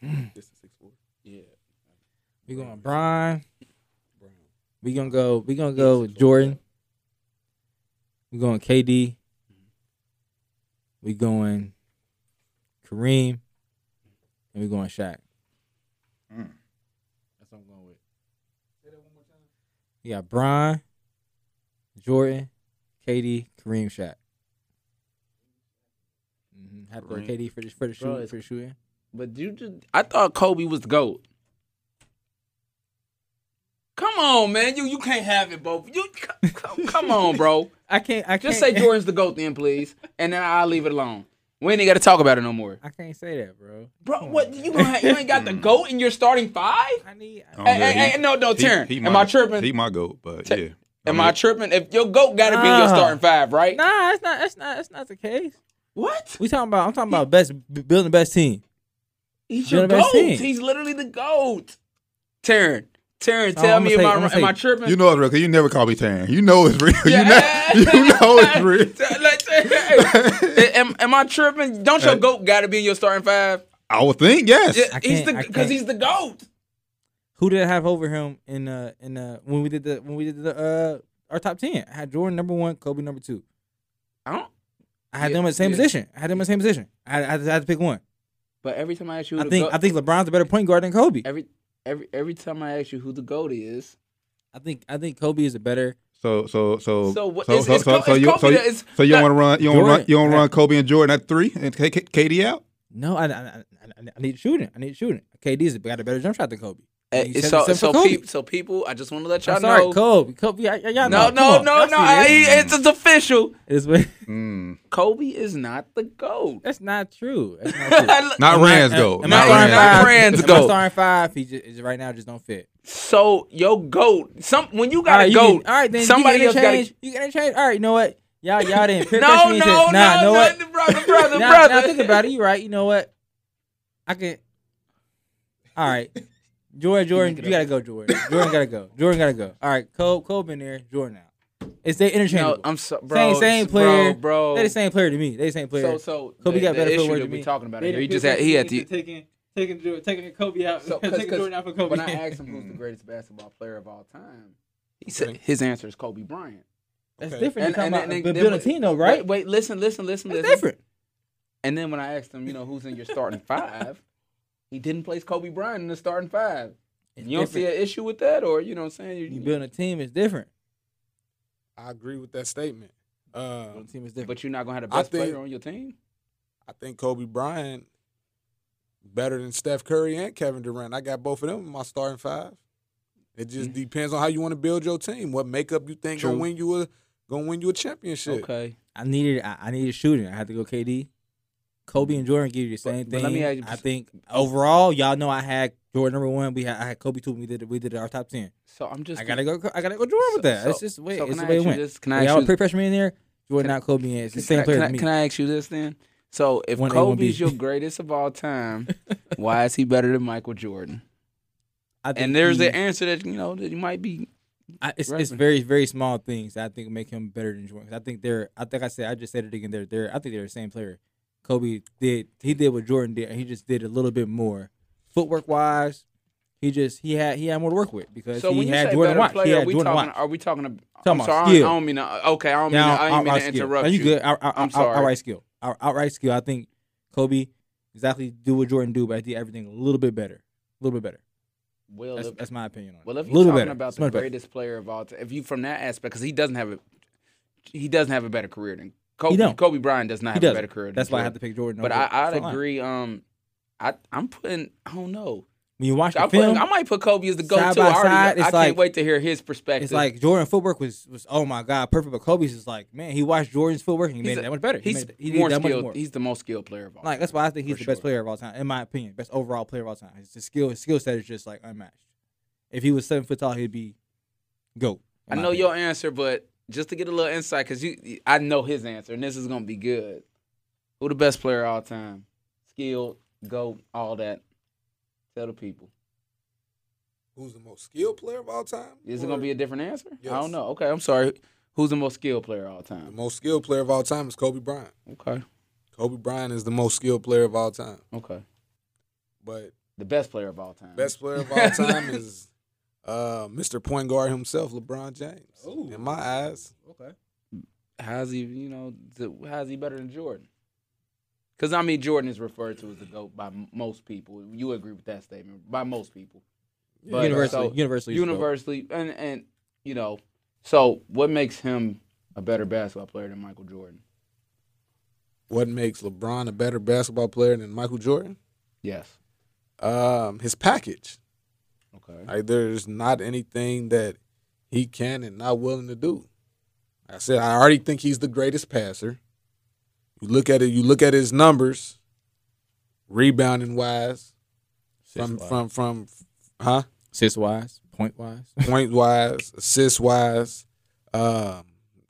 Yeah. We going Brian. We gonna go. We gonna go with Jordan. We going KD. We going Kareem, and we going Shaq. Mm. That's what I'm going with. Say that one more You got Brian, Jordan, KD, Kareem, Shaq. Mm-hmm. Have to Kareem. KD for the for the Bro, shoot for the shooting. But you just, I thought Kobe was the GOAT. Come on, man. You you can't have it, both. You c- c- come on, bro. I can't. I can't Just say Jordan's the GOAT then, please. And then I'll leave it alone. We ain't got to talk about it no more. I can't say that, bro. Bro, Come what on, you man. gonna have, you ain't got the mm. GOAT in your starting five? I need. Oh, Hey, hey, he- hey, no, no, he- Terrence. he Am my- I tripping? He my goat, but Ter- yeah. Am I I tripping? If your GOAT got to be in your ah. starting five, right? Nah, that's not. That's not. That's not the case. What? We talking about. I'm talking about best building the best team. He's You're your the GOAT. He's literally the GOAT. Terrence, Terrence, Oh, tell I'ma me, say- am, I, I'ma am say- I tripping? You know it's real because you never call me Taryn. You know it's real. Yeah. You know, you know it's real. Like, hey, am, am I tripping? Don't your GOAT got to be in your starting five? I would think yes. Yeah, he's the because he's the GOAT. Who did I have over him in uh in uh when we did the when we did the uh our top ten? I had Jordan number one, Kobe number two. I don't. I had Yeah, them in the same yeah. position. I had them in the same position. I had, I I had to pick one. But every time I ask you, who I the think GOAT, I think LeBron's a better point guard than Kobe. every every every time I ask you who the GOAT is, I think I think Kobe is a better. So so so So what- so it's- so it's so, Co- so you so you, that is so you not- want to run you want to run you want to I- run Kobe and Jordan at three and K- K- KD out? No, I I, I, I need shooting. I need shooting. KD's got a better jump shot than Kobe. You so so for Kobe. peop, so people, I just want to let y'all I'm sorry, know. Kobe. Kobe, I, I, y'all No, know. Come no, no, no. see it's, it's official. It's what- Mm. Kobe is not the GOAT. That's not true. That's not true. Not Rand's goat. Am Not I starting Rand's Not five? Rand's goat. starting five? He just is right now just don't fit. So your GOAT, some when you got right, a you GOAT, can- all right, then somebody you else can got to. interchange. You can interchange. All right, you know what? Y'all, y'all didn't. peer No, no, into- no, nah, no, know what? brother, brother, now, brother. now think about it. You right. You know what? I can. All right, Jordan, Jordan, you gotta go, Jordan. Jordan gotta go. Jordan gotta go. All right, Cole, Cole been there. Jordan out. It's they interchangeable. No, I'm so, bro. same same player, bro. They the same player to me. They the same player. So, so Kobe the, got the better issue footwork that than me. talking about They it here. He just had he pressure had me to. into taking taking Jo- taking Kobe out. So, cause, taking cause Jordan out for Kobe. when I asked him who's the greatest basketball player of all time, he said his answer is Kobe Bryant. That's Okay. different. And- than and- talking and about then- building a then- though, right? Wait, wait, listen, listen, listen, That's listen. different. And then when I asked him, you know, who's in your starting five, he didn't place Kobe Bryant in the starting five. It's You don't see an issue with that, or you know what I'm saying? You building a team is different. I agree with that statement. Uh, Building a team is different. but you're not gonna have the best think- player on your team. I think Kobe Bryant better than Steph Curry and Kevin Durant. I got both of them in my starting five. It just depends on how you want to build your team. What makeup you think True. gonna win you a gonna win you a championship. Okay. I needed I, I needed shooting. I had to go KD. Kobe and Jordan give you the same but thing. let me ask you- I think overall, y'all know I had Jordan number one. We had I had Kobe two. We did we did our top ten. So I'm just I gotta go. I gotta go Jordan with that. So- it's just way. so it's can the I way it ask you went. this? Can I y'all pre freshman in there. Jordan not Kobe. In. It's the same I- player can, I, can I ask you this then? So if One Kobe's your greatest of all time, why is he better than Michael Jordan? I think And there's he- the answer that you know that you might be. I, it's, it's very very small things that I think make him better than Jordan. I think they're. I think I said I just said it again. They're they're. I think they're the same player. Kobe did he did what Jordan did. and He just did a little bit more footwork wise. He just he had he had more to work with because So he had say Jordan better watch. player, he are had we Jordan talking? watch. Are we talking? About, Talking I'm about sorry, I skill. don't mean to. Okay, I don't mean. Yeah, to, I didn't mean to skill. interrupt No, you good. Out, out, I'm out- sorry. Outright skill. Outright skill. I think Kobe exactly do what Jordan do, but I did everything a little bit better. A little bit better. Well, That's, if, that's my opinion on it. well, if you're little talking better. about the much better. greatest player of all time, if you from that aspect, because he doesn't have a, he doesn't have a better career than Kobe. Kobe Bryant does not have a better career. That's why I have to pick Jordan. But I, I'd agree. Um, I I'm putting. I don't know. When you watch the I'm film, putting, I might put Kobe as the go side I, already, side, I can't like- wait to hear his perspective. it's like Jordan footwork was was oh my god perfect, but Kobe's is like man he watched Jordan's footwork and he He's made a- it that much better. He he's made, he more skilled. more. He's the most skilled player of all. Like that's why I think he's the best player of all time, in my opinion. Best overall player of all time. His skill, his skill set is just like unmatched. If he was seven foot tall, he'd be goat. I know opinion. your answer, but just to get a little insight, because you, I know his answer, and this is gonna be good. Who the best player of all time? Skilled, go, all that. Tell the people. Who's the most skilled player of all time? Is it Or gonna be a different answer? I don't know. Okay, I'm sorry. Who's the most skilled player of all the time? most skilled player of all time is Kobe Bryant. Okay, Kobe Bryant is the most skilled player of all time. okay. But The best player of all time. best player of all time is uh, Mr. Point Guard himself, LeBron James. Ooh. In my eyes, Okay. How's he? You know, th- how's he better than Jordan? Because I mean, Jordan is referred to as the goat by most people. You agree with that statement? By most people. But, universally, so- universally, he's the GOAT. universally, and and you know, so what makes him a better basketball player than Michael Jordan? what makes LeBron a better basketball player than Michael Jordan? Yes. Um, his package. Okay. Like there's not anything that he can and not willing to do. Like I said I already think he's the greatest passer. You look at it. You look at his numbers, rebounding wise, from Assist-wise. from from, huh? assist wise, point wise. point wise, assist wise. Um,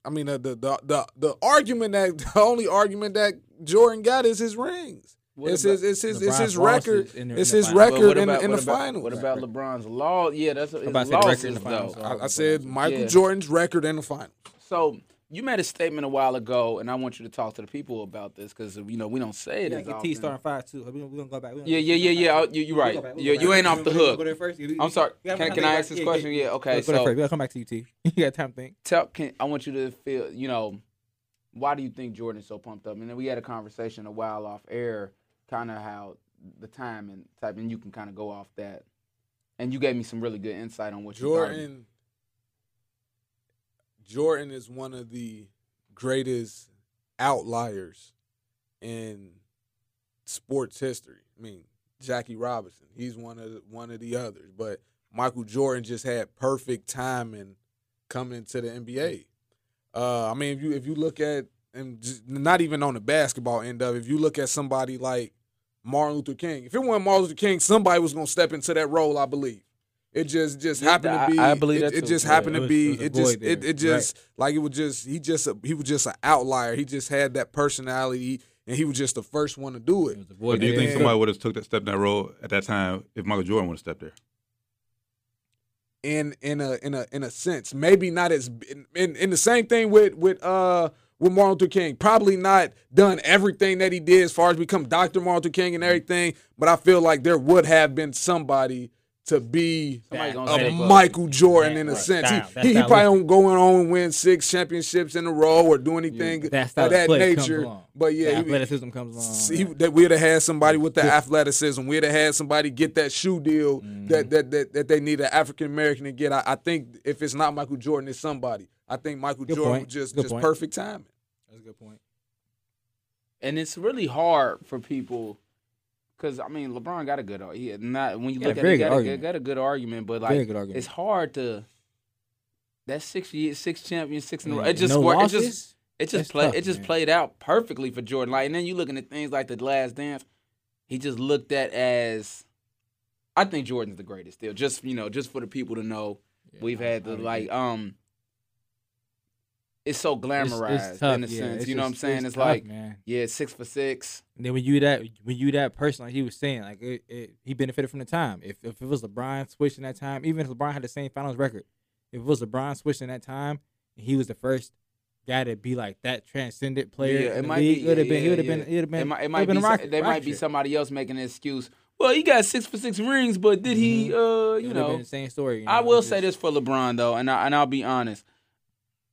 I mean the the the the argument that the only argument that Jordan got is his rings. What it's about- his it's his it's his record. in the- It's his record in, about- in the what about- finals. What about LeBron's law? Yeah, that's his about to the losses record in the finals, though. I, I said Michael Yeah. Jordan's record in the finals. So you made a statement a while ago, and I want you to talk to the people about this because you know we don't say it Yeah, get. T starting five too. We gonna, we gonna go back. Gonna- Yeah, yeah, yeah, yeah. You- You're right. We'll go back, You you ain't off the We'll go hook. there first. You- you- I'm sorry. Can, can I ask this about- question? Yeah. Okay. Go there So first. We gotta come back to you, T. You got time to think. tell. Can I want you to feel? You know, why do you think Jordan's so pumped up? And then we had a conversation a while off air, kind of how the time and type, and you can kind of go off that. And you gave me some really good insight on what. Jordan Jordan is one of the greatest outliers in sports history. I mean, Jackie Robinson, he's one of the, one of the others, but Michael Jordan just had perfect timing coming into the NBA. Uh, I mean, if you if you look at and not even on the basketball end of if you look at somebody like Martin Luther King, if it wasn't Martin Luther King, somebody was gonna step into that role. I believe it just just happened I- to be. I believe it, that it just Yeah, happened it to be. it was a It just void it, it just like it was just he just a, he was just an outlier. He just had that personality, and he was just the first one to do it. It But void do you think somebody would have took that step in that role at that time if Michael Jordan would have stepped there? in in a in a in a sense. Maybe not as in, in, in the same thing with with uh with Martin Luther King. Probably not done everything that he did as far as become Dr. Martin Luther King and everything. But I feel like there would have been somebody to be a. Michael Jordan in a Right. sense. Style. He, he, he probably don't going on and win six championships in a row or do anything That style of that nature. But yeah, The he- athleticism comes along. See, that we'd have had somebody with the athleticism. We'd have had somebody get that shoe deal Mm-hmm. that, that that that they need an African American to get. I, I think if it's not Michael Jordan, it's somebody. I think Michael Good Jordan point. was just Good just point. perfect timing. That's a good point. and it's really hard for people because I mean LeBron got a good he not when you Yeah, look at it, he got a, argument. got a good argument, but like good argument. it's hard to that six years, six champions, six in a row. It just no worked. It losses? just it just played. it just man. played out perfectly for Jordan. Like, and then you looking at things like the Last Dance. He just looked at as, I think Jordan's the greatest still. Just you know, just for the people to know, we've had the like um. It's so glamorized it's tough, in a yeah. sense. It's you know what I'm saying? It's, tough, like man. yeah, six for six. And then when you that when you that person, like he was saying, like it, it, he benefited from the time. If if it was LeBron switching that time, even if LeBron had the same finals record, if it was LeBron switching that time, and he was the first guy to be like that transcendent player, Yeah, it might league, be. it would have yeah, been. He would have been. It would have been. It might, it might been be. a so- rocket- there might be somebody else making an excuse. Well, he got six for six rings, but did he? Uh, you know, the same story. you I will it say this for LeBron though, and I, and I'll be honest.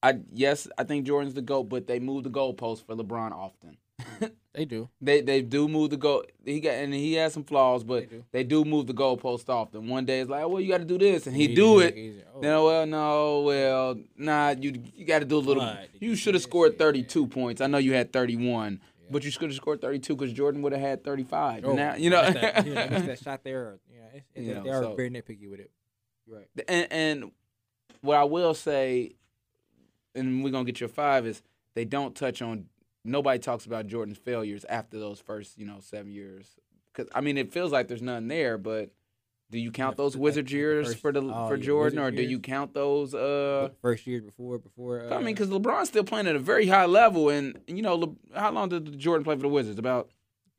I yes, I think Jordan's the goat, but they move the goalpost for LeBron often. They do. They they do move the goal. He got and he has some flaws, but They do. they do move the goalpost often. One day it's like, well, you got to do this, and he do it. Oh. Then well, no, well, nah, you you got to do a little. You should have scored 32 32 points. I know you had 31, Yeah. but you should have scored 32 because Jordan would have had 35. Oh, now you know. that, yeah, shot there. Or, you know, it's, it's, You know, they are so- very nitpicky with it. Right. and, and what I will say, and we're gonna get your five is they don't touch on. Nobody talks about Jordan's failures after those first, you know, seven years. Because I mean, it feels like there's none there, but do you count those the- Wizards like the years first- for the oh, for yeah, Jordan, or do years? you count those? Uh, First years before before. Uh, I mean, because LeBron's still playing at a very high level, and you know, Le, how long did Jordan play for the Wizards? About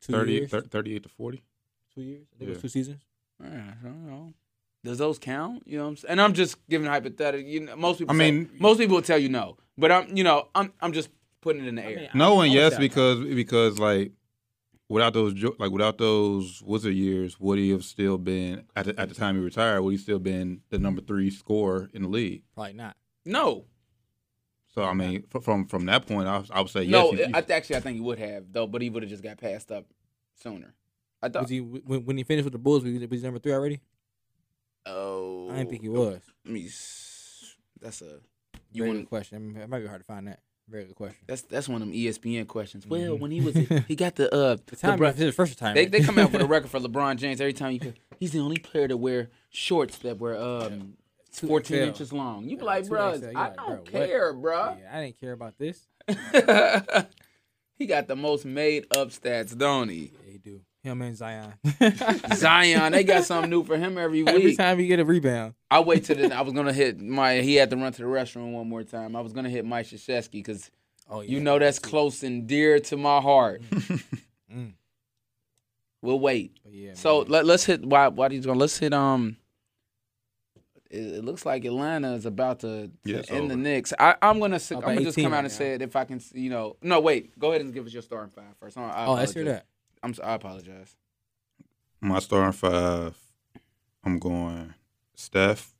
two 30, years, thir- 38 to 40. two years. I think it was two seasons. I don't know. Does those count? You know what I'm saying? And I'm just giving hypothetical. You know, most people. I say- mean- most people will tell you no, but I'm, you know, I'm, I'm just putting it in the air. mean, No I- and yes would say- because because like without those like without those Wizard years, would he have still been at the, at the time he retired? Would he still been the number three scorer in the league? Probably not. no, So I mean, fr- from from that point, I, I would say yes. no. you- you- I, actually, I think he would have though, but he would have just got passed up sooner. I thought. Was he when, when he finished with the Bulls? Was he, was he number three already? Oh, I didn't think he was. Let me. That's a. You Very want? good question. I mean, it might be hard to find that. Very good question. That's that's one of them ESPN questions. Well, Mhm. when he was, he got the uh. The time LeBron- his first time. They they come out for the record for LeBron James every time you. Could, he's the only player to wear shorts that were um. 14 XL. inches long. You be like, two bro, XL. You I like, don't what? care, bro. Yeah, I didn't care about this. he got the most made up stats, don't he? Yeah, he do. Him and Zion. Zion, they got something new for him every Every time he get a rebound. I wait till the, I was gonna hit my. He had to run to the restroom one more time. I was gonna hit Mike Krzyzewski because Oh yeah. you know that's close and dear to my heart. Mm. We'll wait. Yeah. So man. let, let's hit. Why? Why he's going? Let's hit. Um. It, it looks like Atlanta is about to, to Yeah, it's end the over. Knicks. I, I'm gonna. s- Oh, I'm by gonna just come out and now. say it if I can. s- You know. No, wait. Go ahead and give us your starting five first. I, I oh, let's hear that. I'm. s- I apologize. my starting five, I'm going Steph,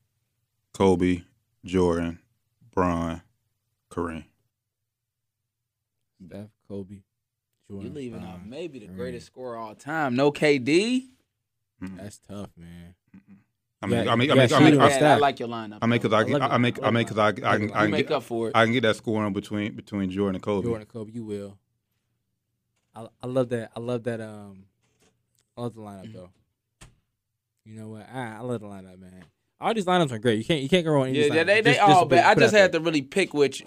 Kobe, Jordan, Bron, Kareem. Steph, Kobe, Jordan. You're leaving out maybe the Kareem. greatest scorer of all time. No KD. That's tough, man. I mean, Yeah, I mean, I yeah, mean, I shooting mean, or I, Man, I Steph. like your lineup. I mean, because though. I, I can- love I, it. make, I I mean, love because I, I, it. can- I you can make get, up for it. I can get that scoring between between Jordan and Kobe. Jordan, and Kobe, you will. I I love that. I love that. Um, I love the lineup though. You know what? I I love the lineup, man. All these lineups are great. You can't you can't go wrong. Yeah, yeah, they they Just- all just put- bad. I just had there. to really pick which. You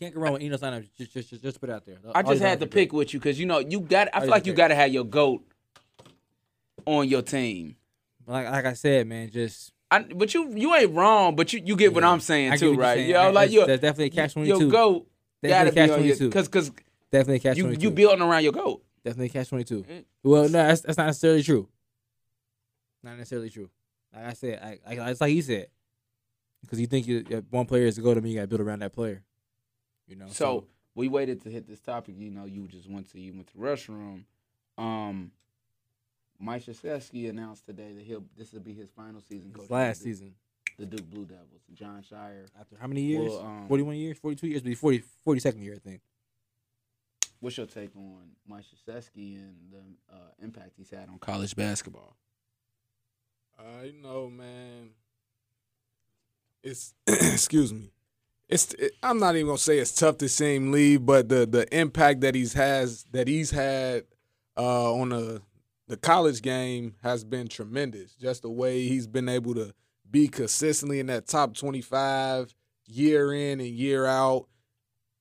can't go wrong with those lineups. Just just just, just put it out there. I All just had to great. pick with you because you know you got. I All feel like you got to have your goat on your team. Like like I said, man. Just I, but you you ain't wrong. But you, you get what I'm saying I too, right? saying. You know, like That's- you that's definitely a catch twenty your two. goat gotta be on your because because Definitely catch you twenty two. you building around your goat. Definitely catch twenty two. Mm. Well, no, that's that's not necessarily true. Not necessarily true. Like I said, I, I, it's like he said, because you think you, one player is to go to me, you got to build around that player. You know. So we waited to hit this topic. You know, you just went to you went to the restroom. Um, Mike Krzyzewski announced today that he'll this will be his final season His last the, season, the Duke Blue Devils. Jon Scheyer. after how many years? Well, um, Forty one years, forty two years, but he's 40, 42nd year, I think. What's your take on Mike Krzyzewski and the uh, impact he's had on college basketball? Uh, you know, man, it's excuse me. It's it, I'm not even gonna say it's tough to see him leave, but the the impact that he's has that he's had uh, on the the college game has been tremendous. Just the way he's been able to be consistently in that top 25 year in and year out,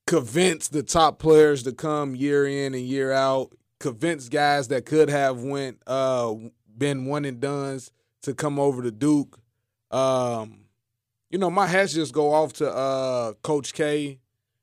convince the top players to come year in and year out, convince guys that could have went uh been one and done's to come over to Duke. Um, you know, my hats just go off to uh, Coach K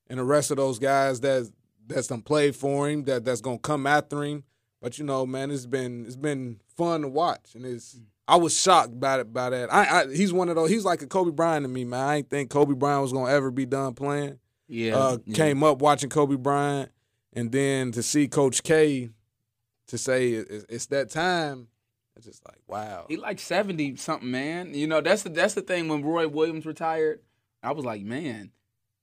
and the rest of those guys that that's done played for him, that that's gonna come after him. But you know, man, it's been it's been fun to watch, and it's I was shocked by it by that. I, I he's one of those. He's like a Kobe Bryant to me, man. I ain't think Kobe Bryant was gonna ever be done playing. Yeah, Uh, came up watching Kobe Bryant, and then to see Coach K to say it- it's that time. It's just like wow. He like seventy something, man. You know that's the that's the thing. When Roy Williams retired, I was like, man,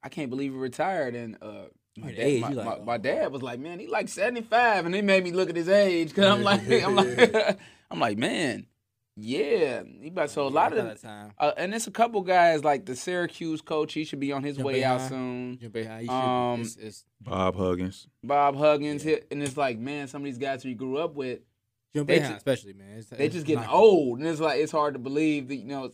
I can't believe he retired. And uh, My, dad, age, my, like, my, oh, my dad was like, man, he like seventy five, and he made me look at his age because I'm like, I'm like, I'm like, man, yeah, he about so a lot Yeah, of that time. uh, and it's a couple guys like the Syracuse coach. He should be on his Jim way out soon. Jim he Um, it's, it's, Bob Huggins. Bob Huggins hit, and it's like, man, some of these guys who you grew up with, Jim they Boeheim ju- especially, man. It's, they it's just getting not- old, and it's like it's hard to believe that you know,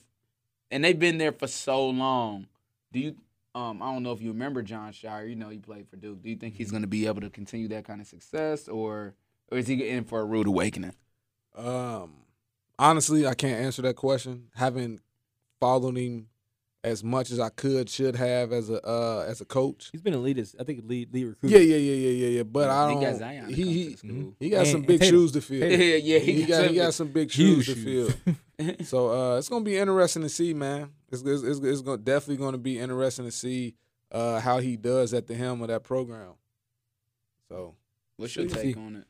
and they've been there for so long. Do you? Um, I don't know if you remember Jon Scheyer. You know, he played for Duke. Do you think he's going to be able to continue that kind of success, or or is he in for a rude awakening? Um, honestly, I can't answer that question. Haven't followed him as much as I could, should have as a uh, as a coach. He's been a lead. I think lead lead recruiter. Yeah, yeah, yeah, yeah, yeah, yeah. But I don't. He got Zion to he come he, the school. he got And- some big Tatum. shoes to fill. Yeah, yeah, he, he got he got some big Huge shoes to fill. So uh, it's gonna be interesting to see, man. It's it's, it's, it's gonna, definitely going to be interesting to see uh, how he does at the helm of that program. So What's your See. take on it?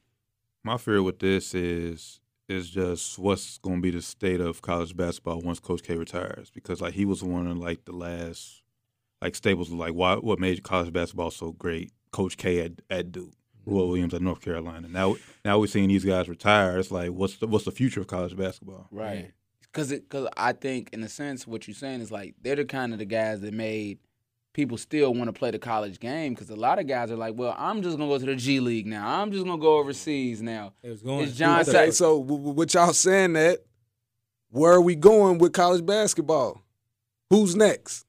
My fear with this is is just what's going to be the state of college basketball once Coach K retires because like he was one of like the last like staples of like why what made college basketball so great. Coach K at, at Duke, Roy mm-hmm. Williams at North Carolina. Now now we're seeing these guys retire. It's like what's the what's the future of college basketball? Right. Because because I think in a sense what you're saying is like they're the kind of the guys that made people still want to play the college game because a lot of guys are like, well, I'm just gonna go to the G League now. I'm just gonna go overseas now. It was going. It's John okay, Sa- so w- w- with y'all saying that, where are we going with college basketball? Who's next?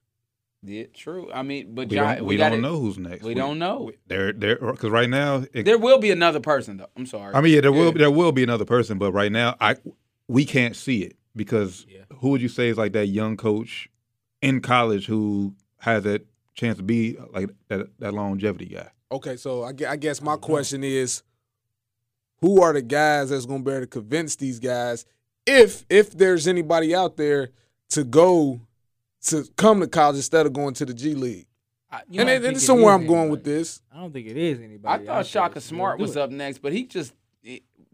Yeah, true. I mean, but We John, don't, we, we got don't know who's next. We don't know. They're they're because right now it, There will be another person though. I'm sorry. I mean, yeah, there will there will be another person, but right now, I we can't see it because Yeah. who would you say is like that young coach in college who has that chance to be uh, like that that longevity guy? Okay, so I, I guess my question is, who are the guys that's going to be able to convince these guys, if if there's anybody out there to go to come to college instead of going to the G League? I, you And, know, and, think and it somewhere I'm going with this. I don't think it is anybody. I thought Shaka Smart was it. up next, but he just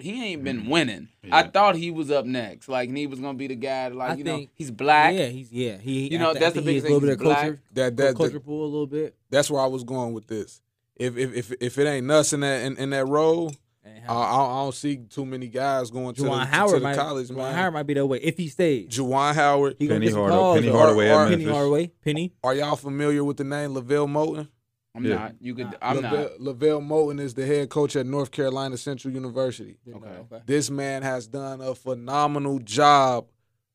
he, he ain't been mm-hmm. winning. Yeah. I thought he was up next, like and he was gonna be the guy. Like I you know, think- he's black. Yeah, he's yeah. He, You I know, th- I that's the think he biggest is a little bit of he's black. culture, That that, culture that pool a little bit. that's where I was going with this. If if if if it ain't us in that in, in that role, And I, I I don't see too many guys going to the, Juwan to Howard the might, college, Juwan man. Howard might be that way if he stays. Juwan Howard. He gonna Penny get some Hardaway- Penny Hardaway at Penny Hardaway, Penny. Are y'all familiar with the name LeVelle Moton? I'm Yeah. not. You could. I'm LeVelle, not. LeVelle Moton is the head coach at North Carolina Central University. Didn't Okay. This man has done a phenomenal job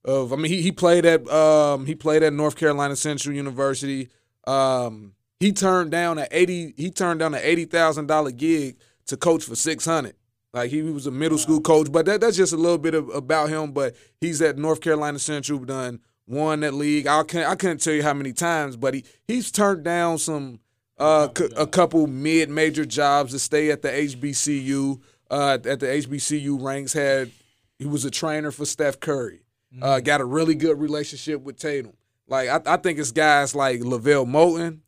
of I mean he, he played at um he played at North Carolina Central University. Um he turned down a 80 he turned down an $80,000 gig to coach for 600. Like he was a middle school coach, but that, that's just a little bit of, about him, but he's at North Carolina Central done won that league. I can't I couldn't tell you how many times, but he he's turned down some uh, c- a couple mid major jobs to stay at the HBCU. Uh, at the HBCU ranks, had he was a trainer for Steph Curry. Uh, got a really good relationship with Tatum. Like I, I think it's guys like LeVelle Moton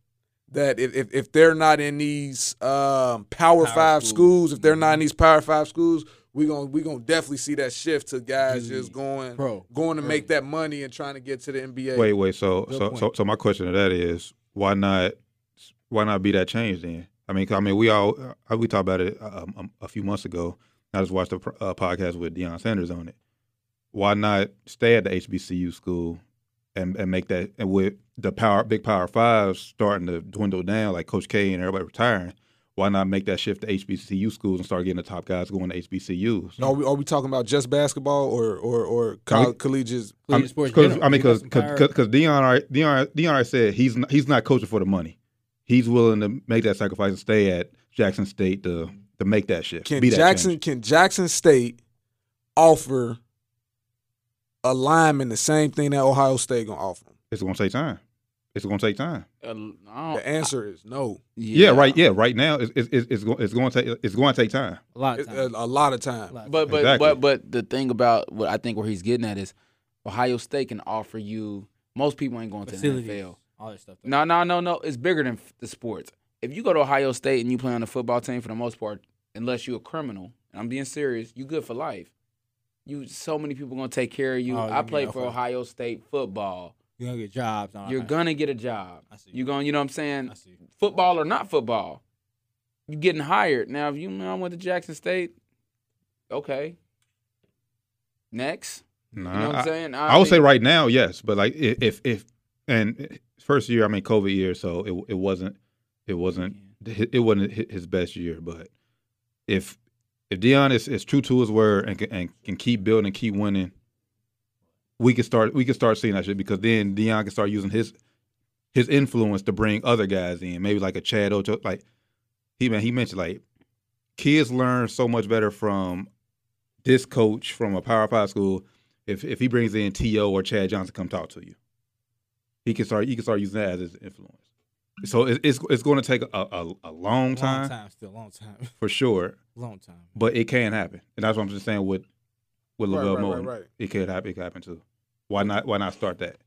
that if, if, if they're not in these um, Power, Five schools. schools, if they're not in these Power Five schools, we gonna we gonna definitely see that shift to guys G just going Pro. going to make that money and trying to get to the NBA. Wait, wait. So Good so, point. so so my question to that is why not why not be that change then? I mean, I mean, we all uh, we talked about it um, um, a few months ago. I just watched a uh, podcast with Deion Sanders on it. Why not stay at the HBCU school and and make that and with the power big power fives starting to dwindle down, like Coach K and everybody retiring. Why not make that shift to HBCU schools and start getting the top guys going to HBCUs? Are we, are we talking about just basketball or or or coll- collegiate? Sports. I mean, because because Deion already Deion Deion already said he's not, he's not coaching for the money. He's willing to make that sacrifice and stay at Jackson State to to make that shift. Can be that Jackson change. can Jackson State offer a lineman the same thing that Ohio State gonna offer him? It's going to take time. It's going to take time. Uh, The answer is no. Yeah, right. Yeah, right now it's it's, it's, it's going it's going to take it's going to take time. a lot of It- time. a, a lot of time. Lot of But time. but Exactly. but but the thing about what I think where he's getting at is Ohio State can offer you. Most people ain't going to the NFL. All that stuff. No, no, no, no. It's bigger than f- the sports. If you go to Ohio State and you play on the football team, for the most part, unless you're a criminal, and I'm being serious, you good for life. You so many people gonna take care of you. Oh, I yeah, played for. Ohio State football. You're gonna get jobs. and all You're that. gonna get a job. I see. You're gonna, you know what I'm saying? I see. Football or not football, you're getting hired. Now, if you know, I went to Jackson State, okay. Next, Nah, you know what I- I'm saying? I would say mean, right now, yes, but like if if and first year, I mean COVID year, so it it wasn't it wasn't it wasn't his best year. But if if Deion is, is true to his word and can, and can keep building and keep winning, we can start we can start seeing that shit because then Deion can start using his his influence to bring other guys in, maybe like a Chad Ocho. Like he man, he mentioned like kids learn so much better from this coach from a Power Five school if if he brings in To or Chad Johnson come talk to you, he can start he can start using that as his influence. So it, it's it's going to take a, a, a long time, Long time still, long time, for sure, long time. but it can happen, and that's what I'm just saying with with Right, LeVelle right, Moton. right, right. It could happen. It could happen too. Why not? Why not start that?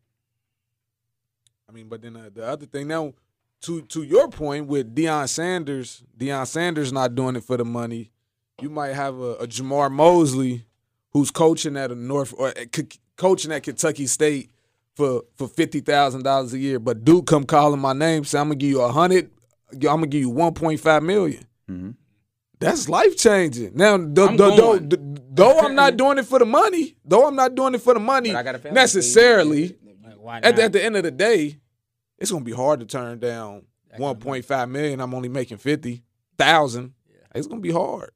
I mean, but then uh, the other thing now, to to your point with Deion Sanders, Deion Sanders not doing it for the money. You might have a, a Jamar Mosley who's coaching at a North or uh, coaching at Kentucky State for for fifty thousand dollars a year, but dude come calling my name, say I'm gonna give you a hundred, I'm gonna give you one point five million. hmm That's life changing. Now, though, I'm though, though, though I'm not doing it for the money, though I'm not doing it for the money but I got a family, necessarily. Like, At the, at the end of the day, it's gonna be hard to turn down That kind 1.5 million. I'm only making 50,000. It's gonna be hard.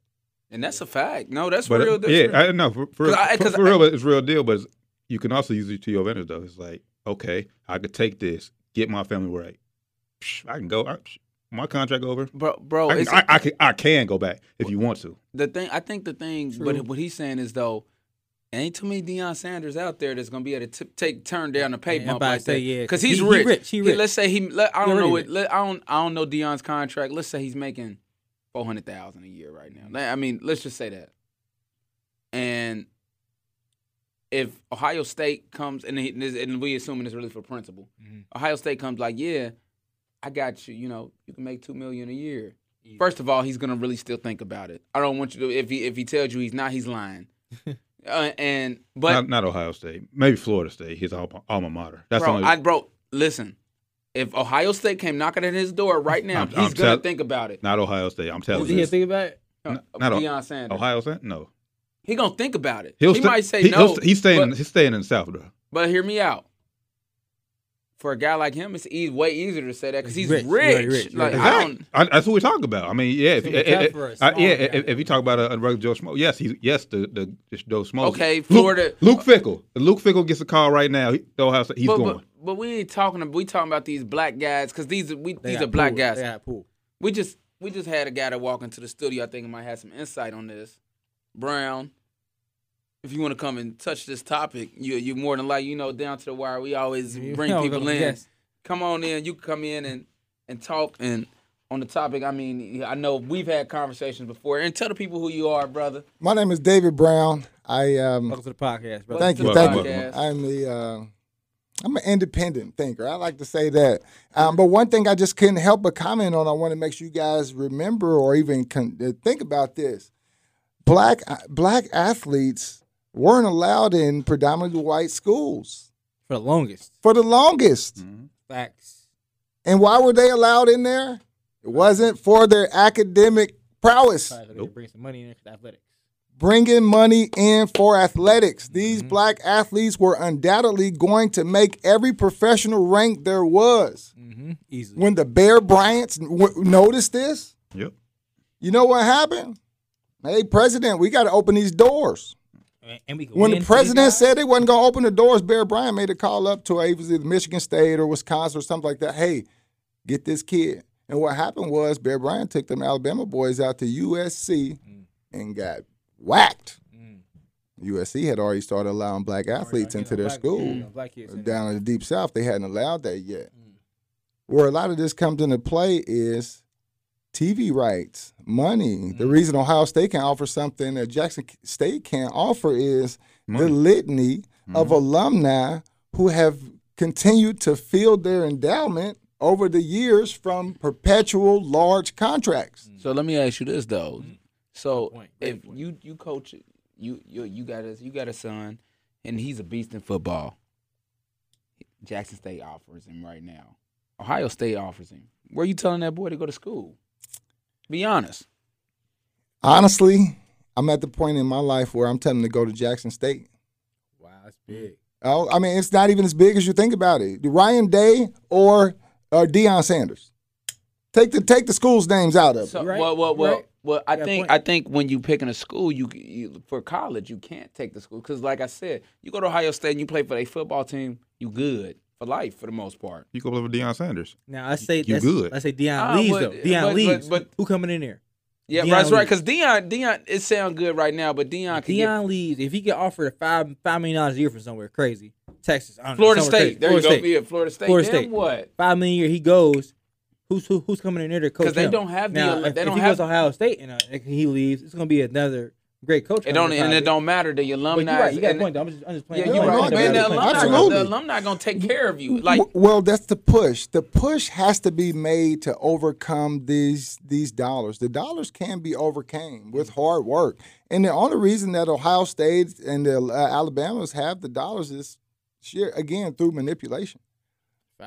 And that's a fact. No, that's But real. That's yeah, real. I know for for, 'Cause I- for, 'cause for I- real, it's real deal. But it's, you can also use it to your advantage though. It's like okay, I could take this, get my family right. Psh, I can go. I, psh, my contract over. bro, bro. I, it's, can, I, I can I can go back if you want to. the thing I think the thing, True. but what he's saying is though, ain't too many Deion Sanders out there that's gonna be able to t- take turn down the pay Yeah, I'm bump like say, that. yeah, because 'cause he's he- he rich. rich, he rich. let's say he. Let, I don't know already what. Let, I don't. I don't know Deion's contract. Let's say he's making four hundred thousand a year right now. I mean, let's just say that. And if Ohio State comes and, he, and we assuming it's really for principle, Mhm. Ohio State comes like, yeah, I got you. You know, you can make two million a year. First of all, he's gonna really still think about it. I don't want you to. If he if he tells you he's not, he's lying. uh, and but not, not Ohio State, maybe Florida State. His alma, alma mater. That's bro, only. I, bro, listen. If Ohio State came knocking at his door right now, I'm- he's I'm gonna tell- think about it. not Ohio State. I'm telling Did he you. hear think about it? Uh, not O- Deion Sanders. Ohio State? No. He gonna think about it. He'll he sta- might say he- no. st- he's staying. But, he's staying in the South, though. but hear me out. For a guy like him, it's e- way easier to say that because he's He's rich. rich. Yeah, Like rich. I don't. I, that's what we talk about. I mean, yeah, if, So eh, it's tough eh, for a eh, small yeah, if, if you talk about a, a regular Joe Schmo, yes, he's yes the the, the Joe Schmo. Okay, Florida- Luke, Fickell. If Luke Fickell gets a call right now. He, Ohio State, he's but, going. But, but we ain't talking. About, we talking about these black guys because these are we, They these got are black pool. guys. They pool. We just we just had a guy that walk into the studio. I think he might have some insight on this. Brown, if you want to come and touch this topic, you you more than like you know down to the wire. We always bring know, people go- in. yes. Come on in. You can come in and and talk and on the topic. I mean, I know we've had conversations before. And tell the people who you are, brother. My name is David Brown. I um, Welcome to the podcast, bro. thank you, thank to you. I'm the uh, I'm an independent thinker. I like to say that. Um, but one thing I just couldn't help but comment on. I want to make sure you guys remember or even con- uh, think about this. Black uh, black athletes weren't allowed in predominantly white schools For the longest. for the longest. Mhm. Facts. And why were they allowed in there? It wasn't for their academic prowess. Probably Nope. bring some money in for athletics. bringing money in for athletics. These Mm-hmm. black athletes were undoubtedly going to make every professional rank there was. Mm-hmm. Easily. When the Bear Bryants w- noticed this, Yep. you know what happened? Hey, president, we got to open these doors. And- we When the president said they wasn't going to open the doors, Bear Bryant made a call up to either Michigan State or Wisconsin or something like that. Hey, get this kid. And what happened was Bear Bryant took them Alabama boys out to USC and got whacked. Mm. USC had already started allowing black athletes into their black- school. you know, black kids in there. Down in the deep south, they hadn't allowed that yet. Where a lot of this comes into play is TV rights, money. The mm. reason Ohio State can offer something that Jackson State can't offer is the Money. litany of mm-hmm. alumni who have continued to field their endowment over the years from perpetual large contracts. Mm. So let me ask you this though. Mm. So point. If point. you you coach you you you got a you got a son and he's a beast in football. Jackson State offers him right now. Ohio State offers him. Where are you telling that boy to go to school? Be honest. Honestly, I'm at the point in my life where I'm telling them to go to Jackson State. Wow, that's big. Oh, I mean, it's not even as big as you think about it. Ryan Day or or Deion Sanders. Take the take the schools' names out of it. Right, well, well, well, right. well. I You got a think point. I think when you picking a school, you, you for college, you can't take the school because, like I said, you go to Ohio State and you play for a football team, you good for life for the most part. You go play with Deion Sanders. Now I say You good. I say Deion Ah, leaves but- though. Deion but- but- leaves. but- who coming in there? Yeah, Deion that's right. Because Deion, Deion, it sounds good right now, but Deion can Deion get leaves. If he get offered a five five million dollars a year from somewhere crazy, Texas, I know, Florida State. crazy. There Florida you State. go. Yeah, Florida State. Florida Then State. what? Five million a year. He goes. Who's who, who's coming in there to coach? 'Cause they him? don't have the- now. they if, don't if he have- goes to Ohio State and uh, he leaves, it's gonna be another great coach. It don't, and it don't matter the But alumni. you're right. You got a and- point. Though. I'm just, I'm just playing. Yeah, you're no, right. Man, the alumni, Absolutely. the alumni gonna take care of you. Like well, that's the push. The push has to be made to overcome these these dollars. The dollars can be overcame with hard work, and the only reason that Ohio State and the uh, Alabamas have the dollars is sheer again through manipulation.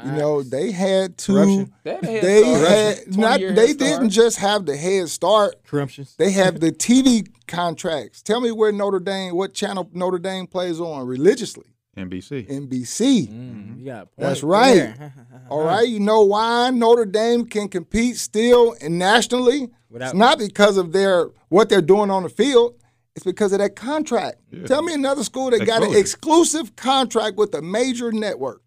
You know, they had to. Corruption. They had They had not. They start. didn't just have the head start. corruptions. They have the TV contracts. Tell me where Notre Dame, what channel Notre Dame plays on religiously. NBC. NBC. Mm, you got a point That's right. All right, you know why Notre Dame can compete still and nationally? Without- it's not because of their what they're doing on the field. It's because of that contract. Tell me another school that got an exclusive contract with a major network.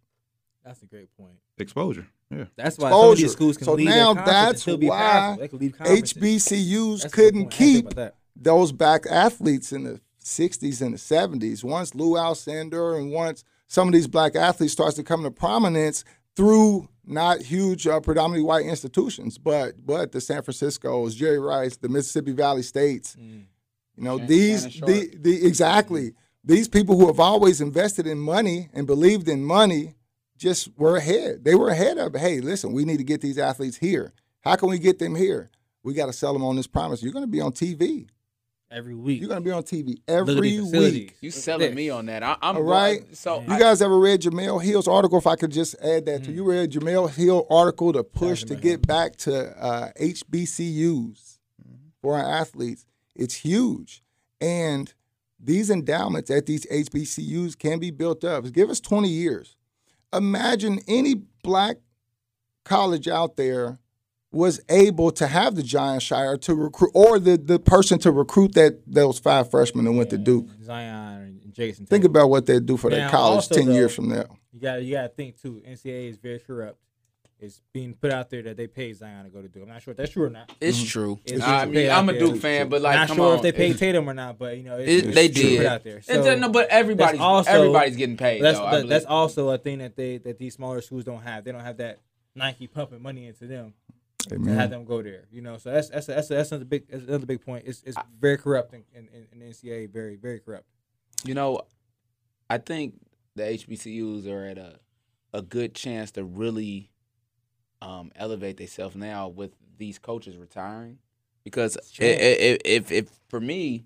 That's a great point. Exposure. Yeah. That's why some of these schools can So leave now their conference that's why powerful. They can leave. HBCUs That's couldn't point. I didn't think keep those back athletes in the 60s and the 70s. Once Lou Alcindor and once some of these black athletes starts to come to prominence through not huge uh, predominantly white institutions, but but the San Francisco's, Jerry Rice, the Mississippi Valley States. You know, Shan- these Shannon the, the exactly these people who have always invested in money and believed in money just were ahead. They were ahead of, hey, listen, we need to get these athletes here. How can we get them here? We got to sell them on this promise. You're going to be on TV. every week. You're going to be on TV every week. You Look at selling this. me on that? I, I'm All right. So You I- guys ever read Jemele Hill's article? If I could just add that Mm. to you, read Jemele Hill article to push to Jemele get back to uh, HBCUs Mm-hmm. for our athletes. It's huge, and these endowments at these HBCUs can be built up. Give us 20 years. Imagine any black college out there was able to have the Jon Scheyer to recruit, or the, the person to recruit that those five freshmen that went to Duke. Zion and Jayson. Think about what they'd do for their college also, 10 years from now. You got you got to think too. NCAA is very corrupt. It's being put out there that they paid Zion to go to Duke. I'm not sure if that's true or not. it's mm-hmm. true. It's I just mean, put I'm out a there. Duke fan, but like, not come sure on. if they paid Tatum or not, but you know, it's, It- it's they true did. put out there. It's So just- no, but everybody's also- everybody's getting paid. that's though, that- that's also a thing that they that these smaller schools don't have. They don't have that Nike pumping money into them to have them go there. You know, so that's that's that's that's another big that's another big point. It's it's very corrupt in, in, in the NCAA. Very very corrupt. You know, I think the HBCUs are at a a good chance to really um, elevate themselves now with these coaches retiring, because i- i- i- if if for me,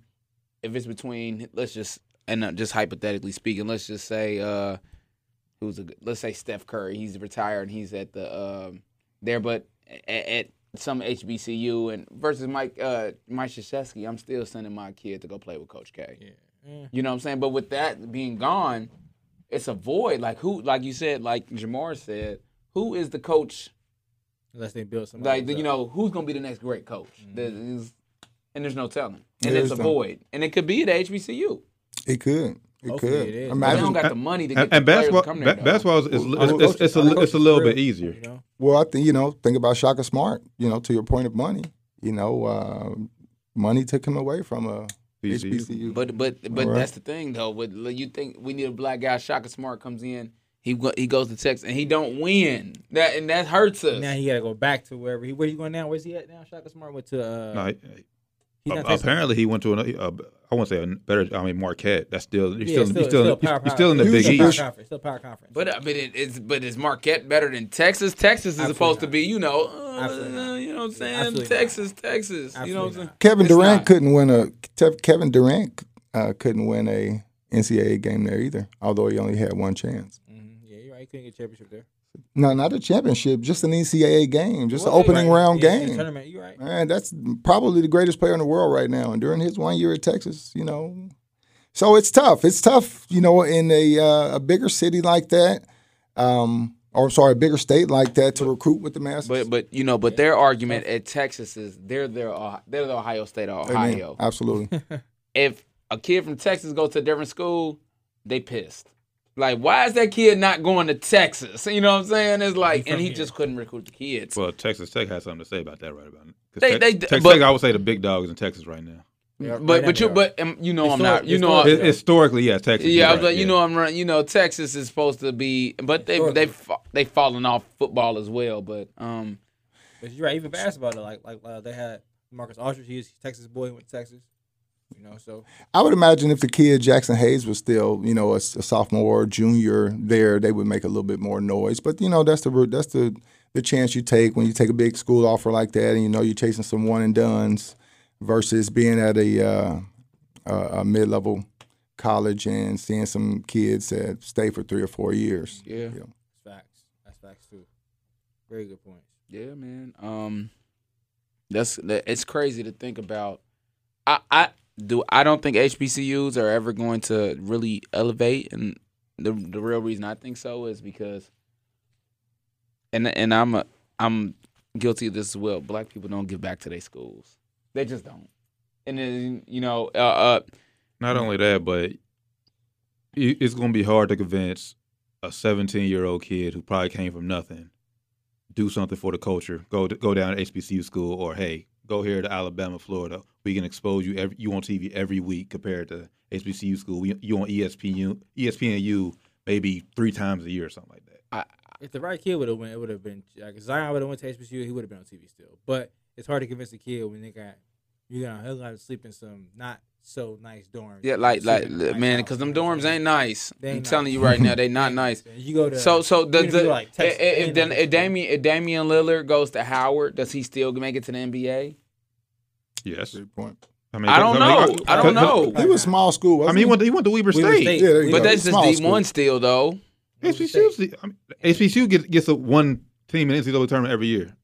if it's between let's just and uh, just hypothetically speaking, let's just say uh, who's a let's say Steph Curry, he's retired and he's at the um, there, but at, at some HBCU and versus Mike uh, Mike Krzyzewski, I'm still sending my kid to go play with Coach K. Yeah. You know what I'm saying? But with that being gone, it's a void. Like who, like you said, like Jamar said, who is the coach? Unless they build some Like you know, who's gonna be the next great coach? Mm-hmm. That is- and there's no telling. And There it's a no- void, and it could be at HBCU. It could. It Hopefully could. it is. But they don't got the money to get And, the and players basketball, to come there. ba- though. basketball is, is, I is, would- it's, it's, a, it's a little bit easier. You know? Well, I think you know. Think about Shaka Smart. You know, to your point of money. You know, uh, money took him away from a HBCU. HBCU. But but but All right. that's the thing though. With you think we need a black guy? Shaka Smart comes in. He he goes to Texas and he don't win. That and that hurts us. Now he got to go back to wherever he where he going now. Where's he at now? Shaka Smart went to. Uh, No, he- he uh, Texas. apparently he went to another. Uh, I won't say a better. I mean Marquette. That's still. He's Yeah, still. he's still. still he's, power, he's still in the. Big He's a Power East. conference. Still power conference. But I mean, it, it's but is Marquette better than Texas? Texas is Absolutely supposed to be, you know, uh, you know what I'm saying? Absolutely not. Texas, Texas. you know what I'm saying? Kevin It's Durant not. couldn't win a. Tev- Kevin Durant uh, couldn't win a NCAA game there either. Although he only had one chance. Mhm. Yeah, you're couldn't get a championship there. No, not a championship, just an NCAA game, just an opening right. round Yeah, yeah, game. Tournament, you right. Man, that's probably the greatest player in the world right now. And during his one year at Texas, you know, so it's tough. It's tough, you know, in a uh, a bigger city like that, um, or sorry, a bigger state like that to recruit with the masses. But but you know, but their argument at Texas is they're their uh, they're the Ohio State of Amen. Ohio. absolutely. If a kid from Texas goes to a different school, they pissed. Like, why is that kid not going to Texas? You know what I'm saying? It's like, and he here. just couldn't recruit the kids. Well, Texas Tech has something to say about that right about it. 'Cause They- Tex- they- Texas but- Tech, I would say the big dogs in Texas right now. Yeah, but right but you but um, you know I'm not. Historic- You know historic- I- Hi- Historically, yeah, Texas. yeah, I you're was right, like, you yeah. know I'm right. You know Texas is supposed to be, but they they fa- they fallen off football as well. But um, But you're right. Even basketball, though, like like uh, they had Marcus Aldridge. He's Texas boy. Went to Texas. You know, so I would imagine if the kid Jaxson Hayes was still, you know, a, a sophomore or junior there, they would make a little bit more noise. But you know, that's the that's the the chance you take when you take a big school offer like that, and you know you're chasing some one and duns versus being at a uh, a, a mid level college and seeing some kids that stay for three or four years. yeah, You know. that's facts. That's facts too. Very good points. yeah, man. Um, that's that, it's crazy to think about. I I do I don't think HBCUs are ever going to really elevate, and the the real reason I think so is because, and and I'm a, I'm guilty of this as well. Black people don't give back to their schools. They just don't. And then you know, uh, uh Not only that, but it's going to be hard to convince a 17 year old kid who probably came from nothing do something for the culture. Go to, go down to HBCU school, or hey, go here to Alabama, Florida. We can expose you. Every, you on TV every week compared to HBCU school. We, you on ESPN, ESPNU maybe three times a year or something like that. If the right kid would have went, it would have been like Zion would have went to HBCU. He would have been on TV still. But it's hard to convince a kid when they got you gonna he'll have to sleep in some not so nice dorms. yeah, like like nice man, because them you know what I'm dorms ain't nice. They I'm ain't telling you right now, they not nice. You go to So so the, even if you the, like Texas, if, they if, ain't then nice. if Damian if Damian Lillard goes to Howard, does he still make it to the NBA? Yes, Good point. I mean, I don't know. I don't know. He was small school. I Wasn't mean, he he went to, he went to Weber, Weber State. State. Yeah, But go. that's just Small D school. one still though. HBCU, 's the- I mean, HBCU gets, gets a one team in NCAA tournament every year.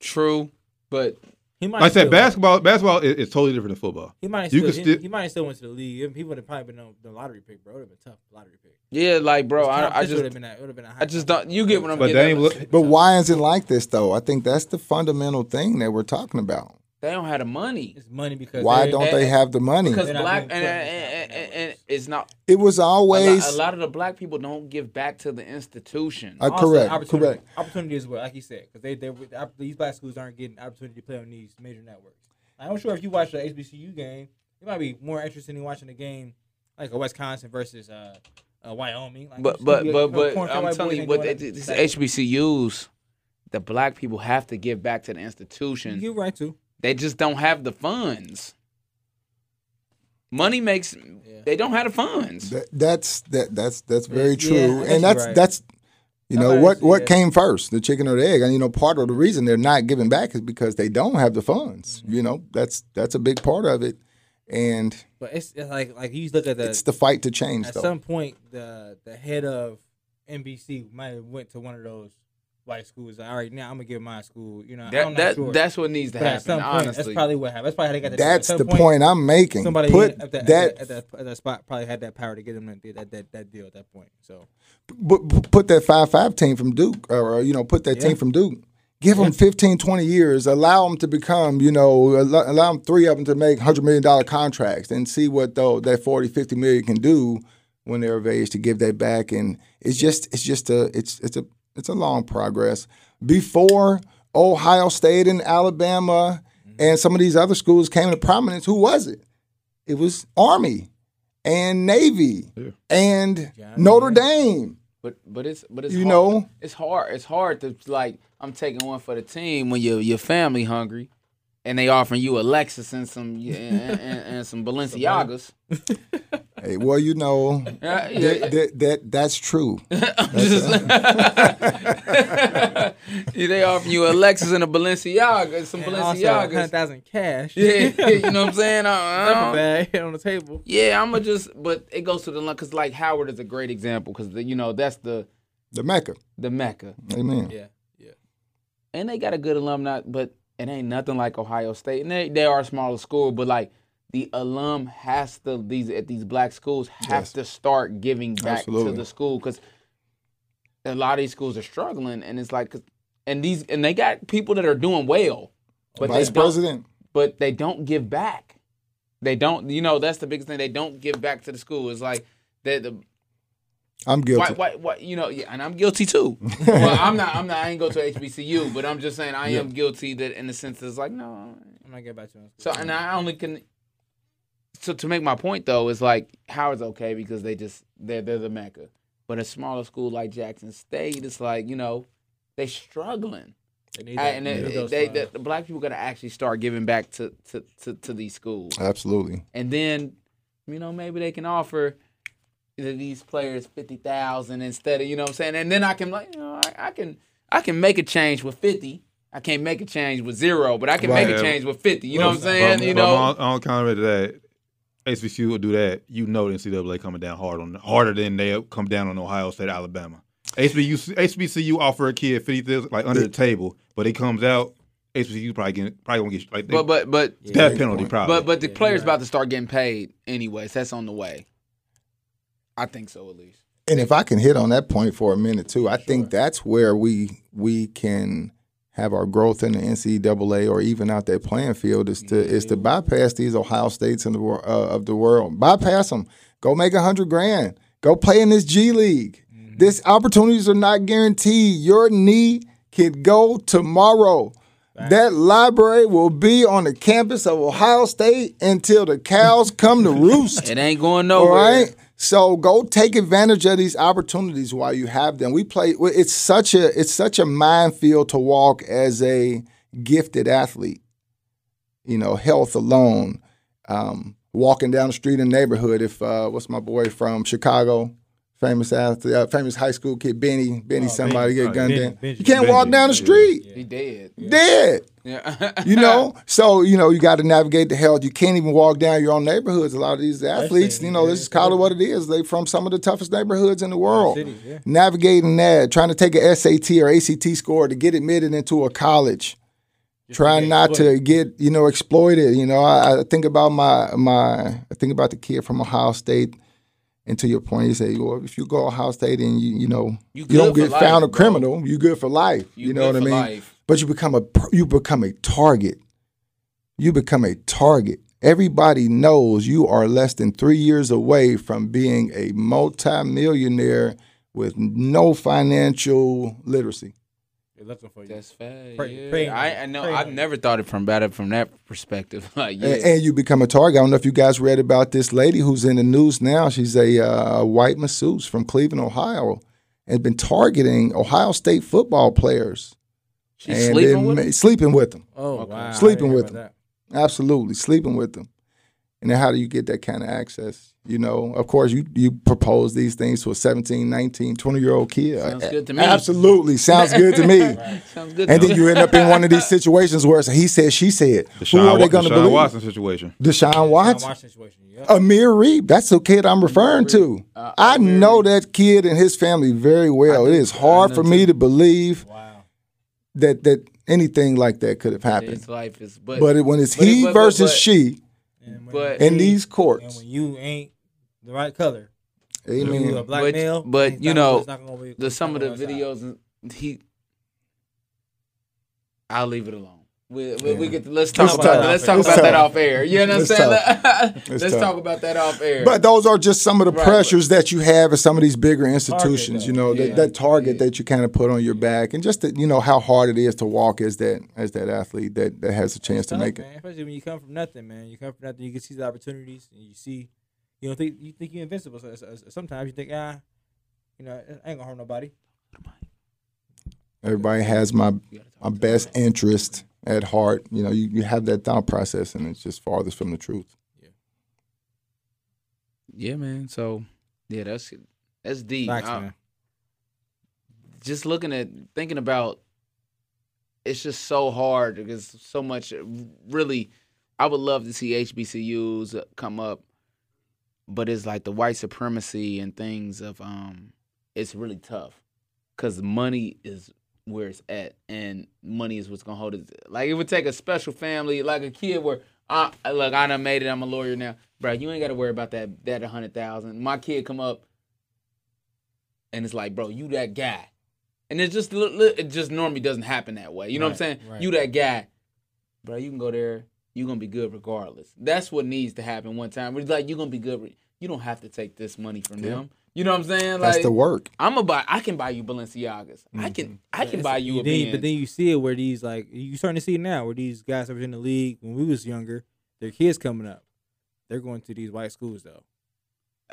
True, but he might Like I said, still- basketball basketball is, is totally different than football. He might You still, could he, still- he might still went to the league. He would have probably been on the lottery pick, bro. It would have been tough lottery pick. yeah, like bro, His I, I just would have been a, it would have been a high I just don't. You get what I'm But getting. Look, But why is it like this though? I think that's the fundamental thing that we're talking about. They don't have the money It's money because Why don't they- they have the money? because They're black and, and, and, and, and it's not. It was A lot, always a lot of the black people don't give back to the institution. Uh, Also, correct, opportunity, correct. Opportunity as well, like you said, because they, they these black schools aren't getting opportunity to play on these major networks. I'm sure if you watch the HBCU game, you might be more interested in watching a game like a Wisconsin versus uh, uh, Wyoming. Like, But but but but I'm telling you, ain't what doing this HBCUs, the black people have to give back to the institution. You're right too. They just don't have the funds. Money makes. They don't have the funds. That, that's that that's that's very Yeah, true, I guess and that's right. that's you know Somebody what said- what came first, the chicken or the egg, and you know part of the reason they're not giving back is because they don't have the funds. Mm-hmm. You know that's that's a big part of it, and But it's, it's like like you look at the it's the fight to change at though. some point the the head of NBC might have went to one of those white schools. Like, All right, now I'm gonna give my school. You know, I'm That not that sure. that's what needs to But at happen. some point, honestly, that's probably what happened. That's probably how they got that. That's the point I'm making. Somebody Put at that, that, at, that, at, that, at that spot probably had that power to get them that that, that, that deal at that point. So put, put that five five team from Duke, or you know, put that Yeah. team from Duke. Give them 15, 20 years. Allow them to become, you know, allow, allow them three of them to make hundred million dollar contracts, and see what though that 40, 50 million can do when they're of age to give that back. And it's just, it's just a, it's, it's a, it's a long progress. Before Ohio State and Alabama and some of these other schools came to prominence, who was it? It was Army and Navy and Yeah, Notre yeah. Dame. But but it's but it's You hard. know? it's hard. It's hard to like I'm taking one for the team when your your family hungry, and they offering you a Lexus and some and, and, and some Balenciagas. Hey, well, you know, uh, Yeah, yeah. that, that, that that's true. I'm just- they offering you a Lexus and a Balenciaga, some and Balenciagas. thousand cash. Yeah, you know what I'm saying? I, I don't- bag on the table. Yeah, I'm gonna just, but it goes to the because like Howard is a great example because you know that's the The Mecca. the Mecca, Amen. Yeah, yeah. and they got a good alumni, but it ain't nothing like Ohio State. And they, they are a smaller school, but like the alum has to these at these black schools have Yes. to start giving back Absolutely. to the school because a lot of these schools are struggling, and it's like, and these and they got people that are doing well, but Vice President. but they don't give back. They don't, you know, that's the biggest thing. They don't give back to the school. It's like that the I'm guilty. why, why, why, you know, yeah, and I'm guilty too. well, I'm not, I'm not, I ain't go to HBCU, but I'm just saying I am guilty that in the sense that it's like, no. I'm not getting back to him. So, and I only can, so to make my point though, is like Howard's okay because they just, they're, they're the Mecca. But a smaller school like Jackson State, it's like, you know, they're struggling. They need that- and they it- need those they, the, the black people got to actually start giving back to, to, to, to these schools Absolutely. and then you know maybe they can offer th- these players fifty thousand instead of you know what I'm saying, and then I can like you know I, I can I can make a change with fifty. I can't make a change with zero, but I can make a change with fifty. You know what I'm saying? But- you but know, on, on counter to that, HBCU will do that. You know the NCAA coming down hard on harder than they come down on Ohio State, Alabama. HBCU, HBCU offer a kid fifty thousand like under the table, but it comes out HBCU probably getting, probably gonna get like they, but but but death great penalty point. probably. but but the Yeah, players right. about to start getting paid anyways. That's on the way. I think so at least. And if I can hit on that point for a minute too, I think that's where we we can have our growth in the NCAA or even out that playing field is to is to bypass these Ohio States in the uh, of the world. Bypass them. Go make a hundred grand. Go play in this G League. This opportunities are not guaranteed. Your knee can go tomorrow. That library will be on the campus of Ohio State until the cows come to roost. It ain't going All nowhere. right. So go take advantage of these opportunities while you have them. We play. It's such a it's such a minefield to walk as a gifted athlete. You know, health alone, um, walking down the street in the neighborhood. If uh, what's my boy from Chicago, famous athlete, uh, famous high school kid, Benny, Benny, somebody Benny. get Oh, gunned Benny- down. Benji. You can't walk down the yeah. street, He dead. dead. Yeah. You know, so you know you got to navigate the health. You can't even walk down your own neighborhoods. A lot of these athletes, you know, this is kind of what it is. They from some of the toughest neighborhoods in the world. cities, yeah. Navigating that, trying to take a SAT or ACT score to get admitted into a college, trying get not to get you know exploited. You know, I, I think about my my I think about the kid from Ohio State. And to your point, you say, well, if you go Ohio State and you you know You you, don't get life, found a bro. criminal, you good for life. You, know what I mean? life. but you become a you become a target. You become a target. Everybody knows you are less than three years away from being a multimillionaire with no financial literacy. They're looking for you. That's fair. Pray- yeah. pray I. I know. Pray I've never thought it from about it from that perspective. like, yeah. And, and you become a target. I don't know if you guys read about this lady who's in the news now. She's a uh, white masseuse from Cleveland, Ohio, and been targeting Ohio State football players. She's and sleeping with ma- sleeping with them. Oh, Okay. wow. Sleeping didn't hear with about Absolutely, sleeping with them. And then how do you get that kind of access? You know, of course, you you propose these things to a 17, 19, 20 year old kid. Sounds good to me. Absolutely. Sounds good to me. Sounds good. And to then me. you end up in one of these situations where it's he said, she said. the Who are they going to Deshaun believe? Watson situation. Deshaun that. Watson. Watch situation. Yep. Amir Reed. That's the kid I'm referring to. Uh, I Amir know Reed. that kid and his family very well. I It do. is I hard for me too. to believe Wow. that that anything like that could have happened. His life is, but But it, when it's but it- he but- but- versus but- she And when But- you- in these and courts, when you ain't the right color, amen. you a black But- male. but, you know, it's not gonna be- the some of the videos he I'll leave it alone. We, we, we get to, let's talk It's about tough. let's talk It's about that off air. You know what I'm saying? let's It's talk about that off air. But those are just some of the Right, pressures that you have at some of these bigger institutions. though. you know, Yeah. that, that target Yeah. that you kind of put on your back, and just that, you know how hard it is to walk as that as that athlete that, that has a chance to Tough, make it. Especially when you come from nothing, man. You come from nothing. You can see the opportunities, and you see, you don't think you think you're invincible. So, so- so sometimes you think, ah, you know, I ain't gonna harm nobody. Everybody has my You gotta talk my to best interest at heart. You know, you, you have that thought process, and it's just farthest from the truth. Yeah. Yeah, man. So yeah, that's that's deep. Facts, I- man. just looking at thinking about it's just so hard because so much really I would love to see HBCUs come up but it's like the white supremacy and things of um it's really tough because money is where it's at, and money is what's gonna hold it. Like it would take a special family, like a kid where, uh, look, I done made it. I'm a lawyer now, bro. You ain't got to worry about that that a hundred thousand. My kid come up, and it's like, bro, you that guy, and it's just it just normally doesn't happen that way. You know what I'm saying? right. You that guy, bro. You can go there. You gonna be good regardless. That's what needs to happen one time. It's like you're gonna be good. re- You don't have to take this money from them. You know what I'm saying? That's Like the work. I'm a buy. I can buy you Balenciagas. I can. I can buy you a then, Benz. But then you see it where these like you starting to see it now where these guys that were in the league when we was younger, their kids coming up, they're going to these white schools though.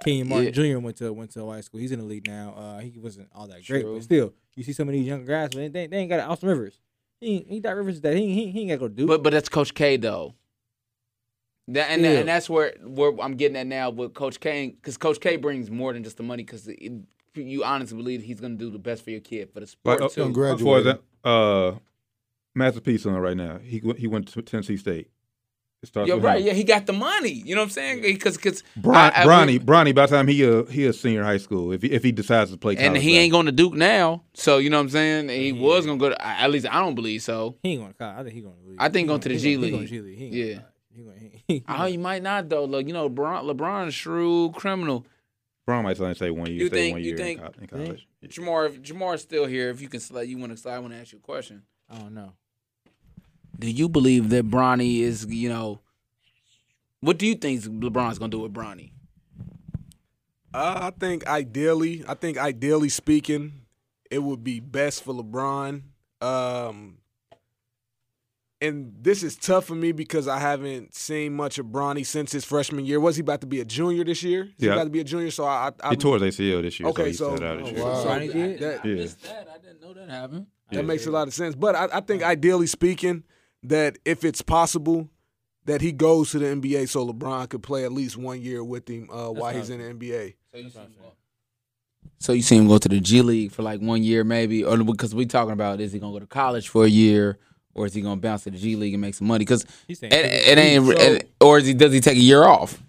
Kenyon Martin Jr. went to went to a white school. He's in the league now. Uh, he wasn't all that great, but still, you see some of these young guys, but they, they ain't got Austin Rivers. He ain't, he got Rivers that he, he, he ain't got to go do. But but that's Coach K though. That, and Still. and that's where where I'm getting at now with Coach K because Coach K brings more than just the money because you honestly believe he's going to do the best for your kid for the sport Like, uh, too. Congrats. For Graduated. the uh, masterpiece on it right now. He he went to Tennessee State. It starts You're right. him. Yeah, he got the money. You know what I'm saying? Because because Bron, Bronny, Bronny. By the time he a he a senior high school, if he, if he decides to play, and college he ain't going to Duke now. So you know what I'm saying? He was going to go to at least I don't believe so. he ain't going to college. I think he going to league. I think He going to the G gonna- he League. G League. He ain't Yeah. going to. He going he, Oh, you might not though. Look, you know, LeBron, LeBron's shrewd criminal. Bron might only stay one year. You stay think- one you year think- in, co- in college. Jamar, if Jamar's still here, if you can slide, you want to slide. I want to ask you a question. I don't know. Do you believe that Bronny is, you know, what do you think LeBron's gonna do with Bronny? Uh, I think ideally, I think ideally speaking, it would be best for LeBron. Um, and this is tough for me because I haven't seen much of Bronny since his freshman year. Was he about to be a junior this year? Is he Yeah. about to be a junior. So I, I, He tore his ACL this year, Okay, so he so- out this oh, year. wow. so Bronny did? that, Yeah. missed that. I didn't know that happened. that Yeah. makes a lot of sense. But I, I think ideally speaking, that if it's possible, that he goes to the NBA so LeBron could play at least one year with him uh, while he's in the NBA. So you see him go. So you see him go to the G League for like one year, maybe, or because we're talking about is he gonna go to college for a year, or is he gonna bounce to the G League and make some money? Because it, it ain't, So- it- or is he does he take a year off?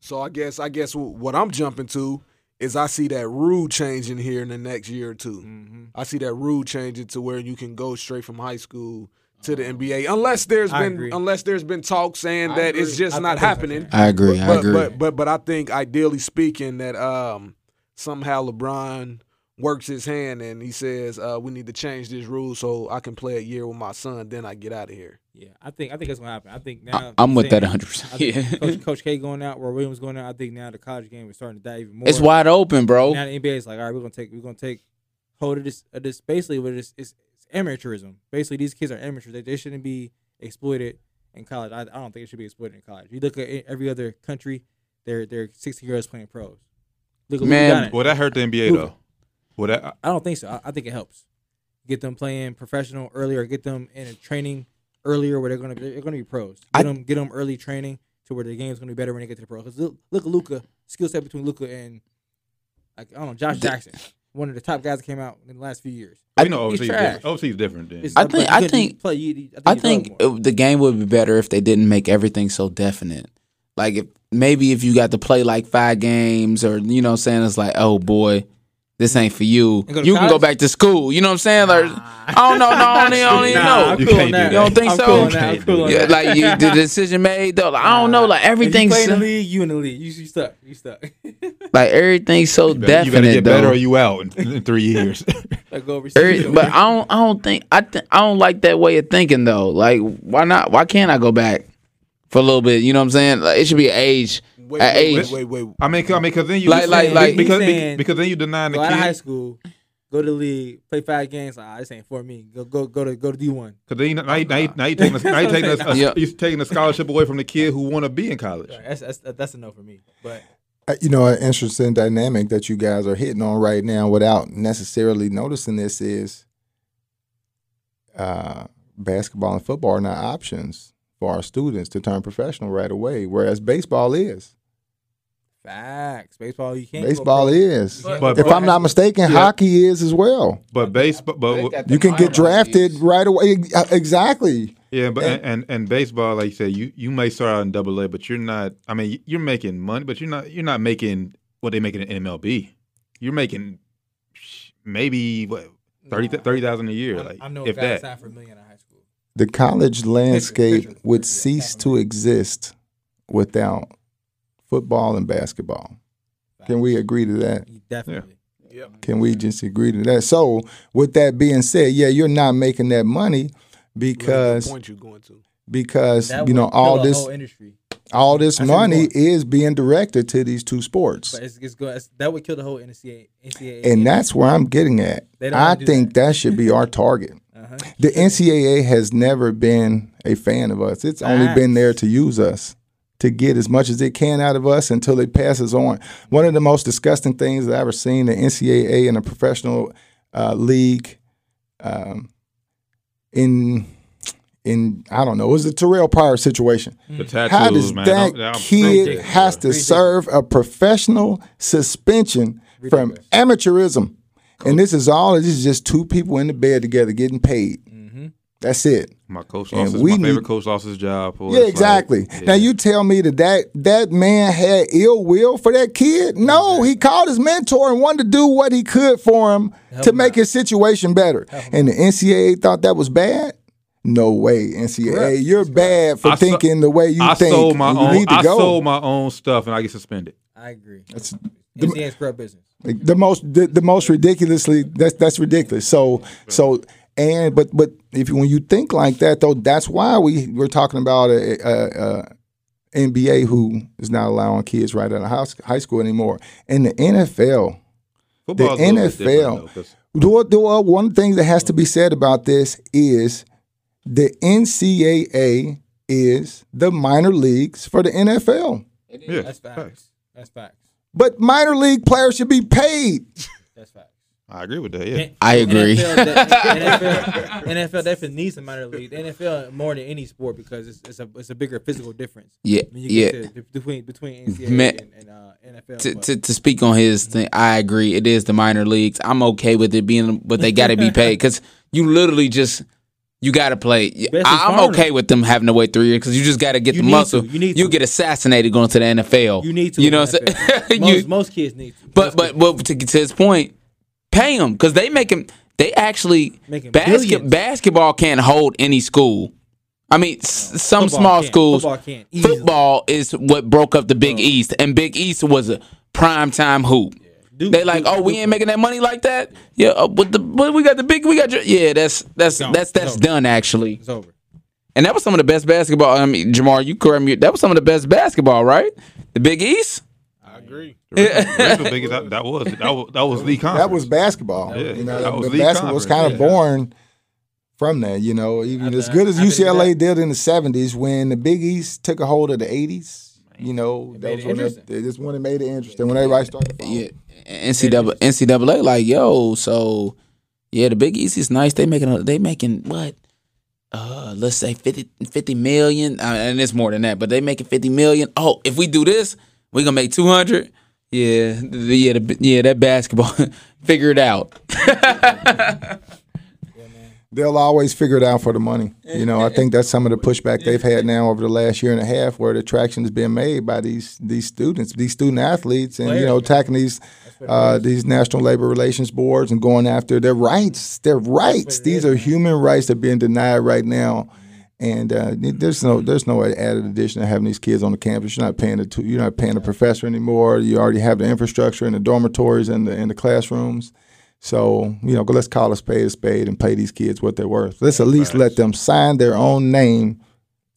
So I guess I guess what I'm jumping to is I see that rule changing here in the next year or 2 Mm-hmm. I see that rule changing to where you can go straight from high school to the NBA, unless there's I been agree. unless there's been talk saying I that agree. it's just I- I not think so, happening. too. I agree. But, but but but I think ideally speaking that um somehow LeBron works his hand and he says uh, we need to change this rule so I can play a year with my son. Then I get out of here. Yeah, I think I think that's gonna happen. I think now I'm with that 100. percent Yeah, Coach, Coach K going out, Roy Williams going out. I think now the college game is starting to die even more. it's wide open, bro. Now the NBA is like, all right, we're gonna take we're gonna take hold of this of this basically what it's, it's amateurism. Basically, these kids are amateurs. They, they shouldn't be exploited in college. I, I don't think it should be exploited in college. You look at every other country, they're they're 16 year olds playing pros. Look Man, Well, that hurt the NBA Luka. though. Well, that I don't think so. I, I think it helps. Get them playing professional earlier. Get them in a training earlier where they're gonna be, they're gonna be pros. Get I- them get them early training to where the game's gonna be better when they get to the pros. Because look, look at Luka skill set between Luka and like I don't know Josh Jackson, one of the top guys that came out in the last few years. we know OC is trash. Different. Overseas different. Than, I think- I think- play, you, you- I think love more. the game would be better if they didn't make everything so definite. Like if maybe if you got to play like five games or you know saying it's like, oh boy, this ain't for you. And go You can go back to school. You know what I'm saying? Like, I don't know, no, I don't, even- I don't even Nah, know. I'm You cool can't on that. do that. You don't think I'm so? Cool on You that. I'm cool do on Yeah, that. like you, the decision made though. Like, I don't know, like If you everything's play in the so, league, you in the league. You, you stuck. You stuck. like everything's so you better, you definite better get though. better or you out in, in three years. like go. Every- but I don't, I don't think I, th- I don't like that way of thinking though. Like, why not? Why can't I go back for a little bit? You know what I'm saying? Like, it should be age. Wait, At wait, age. wait, wait, wait. I mean, 'cause- I mean, because then you Like- like- like- because saying- because then you denying the go out of high school, go to the league, play five games. Like, ah, this ain't for me. Go go go to go to D one. Because then you, now, you, now, you, now you taking a, now you taking a, a, you taking a scholarship away from the kid who want to be in college. That's that's that's a no for me. But Uh, You know, an interesting dynamic that you guys are hitting on right now without necessarily noticing this is uh, basketball and football are not options for our students to turn professional right away, whereas baseball is. Facts, baseball you can't. Baseball is. But- if but- I'm not mistaken, Yeah. hockey is as well. But baseball, but got You can get drafted leagues. right away. Exactly. yeah, but And- and, and and baseball, like you said, you you may start out in Double A, but you're not. I mean, you're making money, but you're not you're not making what they making in MLB. You're making maybe what 30 30,000 a year, like I know if guys that. signed for a million in high school. The college landscape Picture- would picture- cease to exist without football and basketball. Can we agree to that? Definitely. Yeah. Can we just agree to that? So, with that being said, yeah, you're not making that money Really because point you going to. because That you know all this industry. all this I see where you're money is being directed to these two sports. But it's, it's good. It's, that would kill the whole NCAA. NCAA And that's where I'm getting at. They don't I wanna think that. should be our target. Uh-huh. The NCAA has never been a fan of us. It's only been there to use us, to get as much as it can out of us until it passes on. One of the most disgusting things that I've ever seen the NCAA in a professional uh, league um, in in I don't know, it was a Terrelle Pryor situation. The tattoos, How does man. that I'm- I'm- kid ridiculous. has to Ridiculous. serve a professional suspension from Ridiculous. amateurism? And this is all. This is just two people in the bed together getting paid. That's it. My coach lost his, we my need- favorite coach lost his job. For Yeah, exactly. Now you tell me that, that that man had ill will for that kid? No, he called his mentor and wanted to do what he could for him to make his situation better. And the NCAA thought that was bad. No way, NCAA. Correct. You're bad for I so- thinking the way you I think. sold my you own. need to I go. sold my own stuff and I get suspended. I agree. That's NCAA scrub business. The most the, the most ridiculously that's that's ridiculous. So so and but but if when you think like that though, that's why we we're talking about a, a, a NBA who is not allowing kids right out of house, high school anymore. And the NFL, Football the NFL. the, the, well, one thing that has to be said about this is the NCAA is the minor leagues for the NFL. yeah, That's facts. That's facts. But minor league players should be paid. That's facts. I agree with that. Yeah, I agree. NFL, de- NFL, NFL definitely needs a minor league. The NFL more than any sport because it's, it's a it's a bigger physical difference. Yeah, When you yeah. get to, between between NCAA Man- and, and uh, NFL. to, but- to, to speak on his thing, I agree. It is the minor leagues. I'm okay with it being, but they got to be paid because you literally just you got to play. Basically I, I'm okay with them having to wait three years because you just got to get You the muscle. to. You need You to. get assassinated going to the NFL. you need to. You know the what I'm saying? most, most kids need to. but but but to, to his point, pay them because they make them. They actually Making basket, billions. basketball can't hold any school. I mean, s- some Football small can. schools. Football can, easily. Football is what broke up the Big East, and Big East was a prime time hoop. Duke- they like, Duke- oh, we Duke- ain't making that money like that. Yeah, uh, but the but we got the big, we got your, yeah. That's that's Gone. that's that's done actually, It's over. and that was some of the best basketball. I mean, Jamar, you correct me. That was some of the best basketball, right? The Big East. I agree. The original biggest- that, that was that was that was the conference. That was basketball. Yeah, you know, that was the the basketball was kind of yeah. born from that. You know, even After- as good as after UCLA did in the '70s, when the Big East took a hold of the '80s, you know, It that was when interesting. it, this when it made it interesting. When everybody started. Yeah, NCAA, NCAA, like yo, so yeah, the Big East is nice. They making a, they making what? Uh, let's say 50, 50 million, uh, and it's more than that, but they making fifty million. Oh, if we do this, we gonna make two hundred. Yeah, the, yeah, the, yeah, that basketball, figure it out. they'll always figure it out for the money. You know, I think that's some of the pushback they've had now over the last year and a half, where the traction is being made by these these students, these student athletes, and you know, attacking these uh, these national labor relations boards and going after their rights. Their rights. These are human rights that are being denied right now. And uh, there's no there's no added addition to having these kids on the campus. You're not paying the tu- you're not paying the professor anymore. You already have the infrastructure in the dormitories and the in the classrooms. So you know, let's call a spade a spade and pay these kids what they're worth. Let's at least let them sign their own name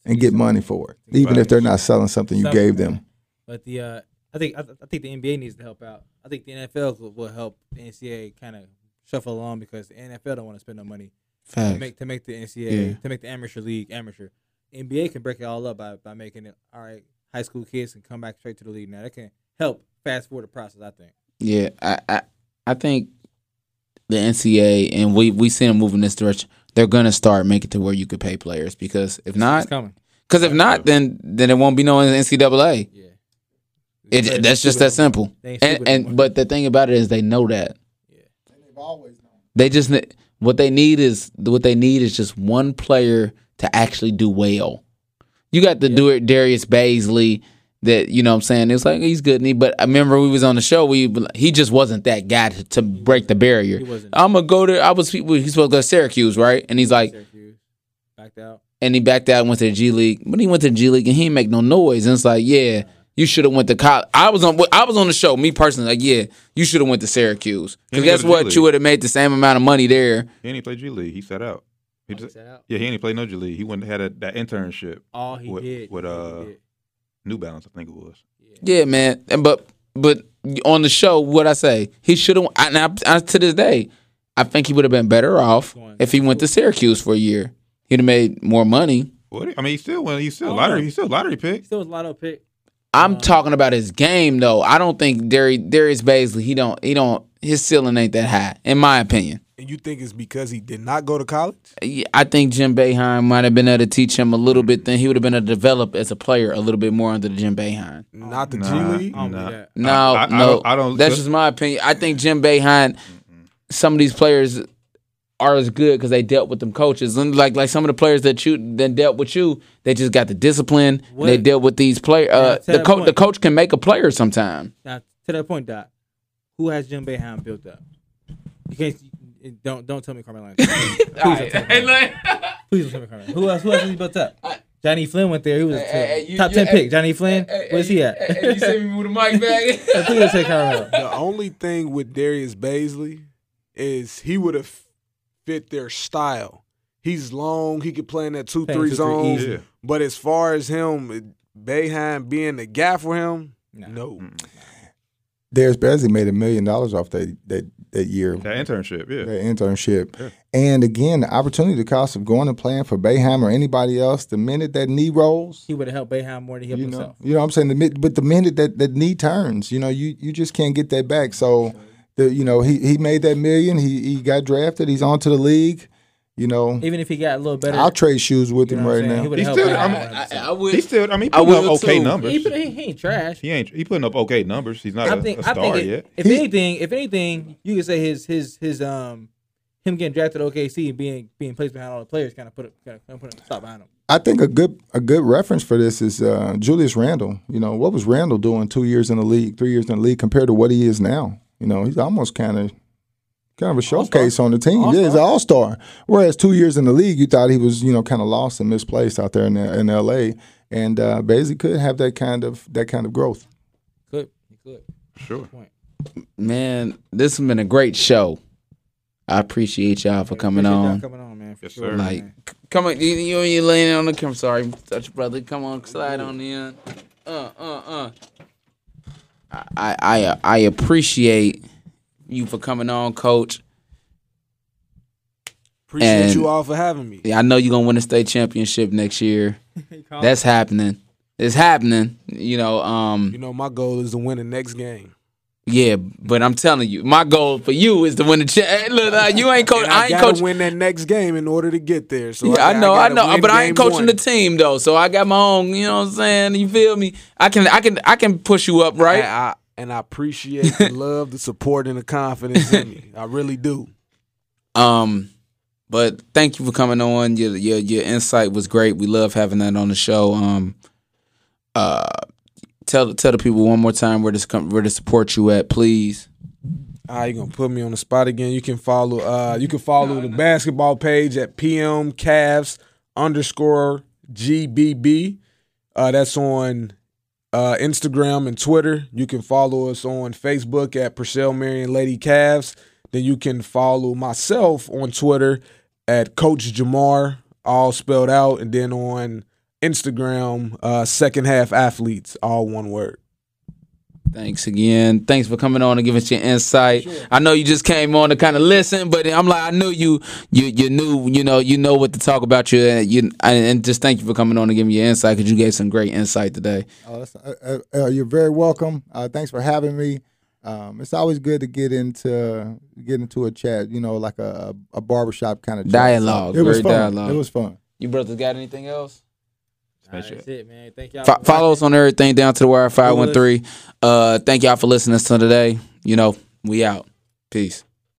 and get money for it, even if they're not selling something you gave them. But the uh, I think I, think the NBA needs to help out. I think the NFL will help the NCAA kind of shuffle along because the NFL don't want to spend no money to make to make the NCAA Yeah. to make the amateur league amateur. NBA can break it all up by, by making it all right. High school kids can come back straight to the league now. That can help fast forward the process. I think. Yeah, I, I I think the NCAA and we we see them moving this direction. They're gonna start making it to where you could pay players because if not, It's coming. because if not, then then it won't be no NCAA. Yeah. It, that's just that simple. And and but the thing about it is they know that. Yeah. They've always known. They just ne- what they need is what they need is just one player to actually do well. You got do it, Darius Bazley that you know what I'm saying it was like he's good. And he, but I remember we was on the show. We he just wasn't that guy to, to break the barrier. He wasn't. I'm gonna go to. I was he's supposed to go to Syracuse, right? And he's like, Syracuse backed out. and he backed out and went to the G League. But he went to the G League and he didn't make no noise. And it's like, yeah, you should have went to college. I was on I was on the show, me personally, like, yeah, you should have went to Syracuse. Because guess to G what? League. You would have made the same amount of money there. He didn't play G League. He sat out. He Oh, he just, sat out? yeah, he didn't play no G League. He went had a, that internship. All he With- did with, uh, did. New Balance, I think it was. Yeah, man. And but but on the show, what I say, he should have. And I, I, to this day, I think he would have been better off if he went to Syracuse for a year. He'd have made more money. What? I mean, he still went. He still Oh, lottery. no. He's still lottery pick. He still was a lot of pick. I'm talking about his game though. I don't think Darius, Darius Bazley. He don't. He don't. His ceiling ain't that high, in my opinion. And you think it's because he did not go to college? Yeah, I think Jim Boeheim might have been able to teach him a little bit. Then he would have been able to develop as a player a little bit more under the Jim Boeheim. Not the Nah. G League? Nah. believe. No, I- I no, don't- I don't- That's just my opinion. I think Jim Boeheim. Some of these players are as good because they dealt with them coaches, and like like some of the players that you then dealt with you, they just got the discipline. What- They dealt with these players. Uh, to the coach, point. the coach can make a player sometime. Now to that point, Doc, who has Jim Boeheim built up? You can't. Don't don't tell me Carmelo. Anthony. Please don't tell me. Please don't tell me Carmelo. Who else? Who else has he built up? Jonny Flynn went there. He was a Hey, hey, top you- ten hey, pick. Jonny Flynn. Where's he at? You sent me with a mic bag. Please don't Carmelo. The only thing with Darius Bazley is he would have fit their style. He's long. He could play in that two three zone. Yeah. But as far as him, Boeheim being the guy for him, Nah. no. Darius Bazley made a million dollars off that that that year. That internship. Yeah. that internship. And again, the opportunity the cost of going and playing for Boeheim or anybody else, the minute that knee rolls, He would have helped Boeheim more than he helped you know, himself. you know what I'm saying? The, mi- but the minute that that knee turns, you know, you you just can't get that back. So, the you know, he he made that million. He he got drafted. He's on to the league. You know, Even if he got a little better, I'll trade shoes with you him know right saying? He now. would He still- I Boeheim mean, more I. I would. He still. I mean, he I putting up will okay too. numbers. He, he, he ain't trash. He ain't. He putting up okay numbers. He's not I a, think a I star think it- yet. if He- anything, if anything, you could say his his his um him getting drafted to OKC and being being placed behind all the players kind of put kind of put a stop behind him. I think a good a good reference for this is uh, Julius Randle. You know, what was Randle doing two years in the league, three years in the league compared to what he is now? You know, he's almost kind of kind of a showcase on the team. Yeah, he's an all star. Whereas two years in the league, you thought he was you know kind of lost and misplaced out there in in L.A. And uh, basically could have that kind of that kind of growth. Could he could. Sure. Man, this has been a great show. I appreciate y'all for coming Appreciate on. coming on, man. For Yes, sure, sir. Like, man. come on, you you, you laying on the camera. Sorry, touch brother. Come on, slide on in. Uh, uh, uh. I, I, I appreciate you for coming on, Coach. Appreciate And- you all for having me. Yeah, I know you're gonna win a state championship next year. That's happening. It's happening. You know, um, You know, my goal is to win the next game. Yeah. But I'm telling you, my goal for you is to win the cha- hey, Look, uh, you ain't coach. I I, ain't coach. win that next game in order to get there. So Yeah, I know, I, gotta know, but I ain't coaching one. the team though, so I got my own. You know what I'm saying? You feel me? I can, I can, I can push you up, right? And I, and I appreciate the love, the support, and the confidence in me. I really do. Um, but thank you for coming on. Your your your insight was great. We love having that on the show. Um, uh, tell tell the people one more time where to come, where to support you at, please. Ah, you gonna put me on the spot again? You can follow. Uh, you can follow the basketball page at PM Cavs underscore GBB. Uh, that's on uh, Instagram and Twitter. You can follow us on Facebook at Purcell Marian Lady Cavs. Then you can follow myself on Twitter at Coach Jamar, all spelled out, and then on Instagram, uh, Second Half Athletes, all one word. Thanks again. Thanks for coming on and giving us your insight. I know you just came on to kind of listen, but I'm like, I knew you, you, you knew, you know, you know what to talk about. You and you, and just thank you for coming on and giving your insight because you gave some great insight today. Oh, that's, uh, uh, uh, you're very welcome. Uh, thanks for having me. Um, it's always good to get into get into a chat, you know, like a a barbershop kind of chat. Dialogue, It was fun. dialogue. It was fun. You brothers got anything else? That's it, man. Thank y'all. For follow us on everything down to the wire five one three. Uh, thank y'all for listening to today. You know, we out. Peace.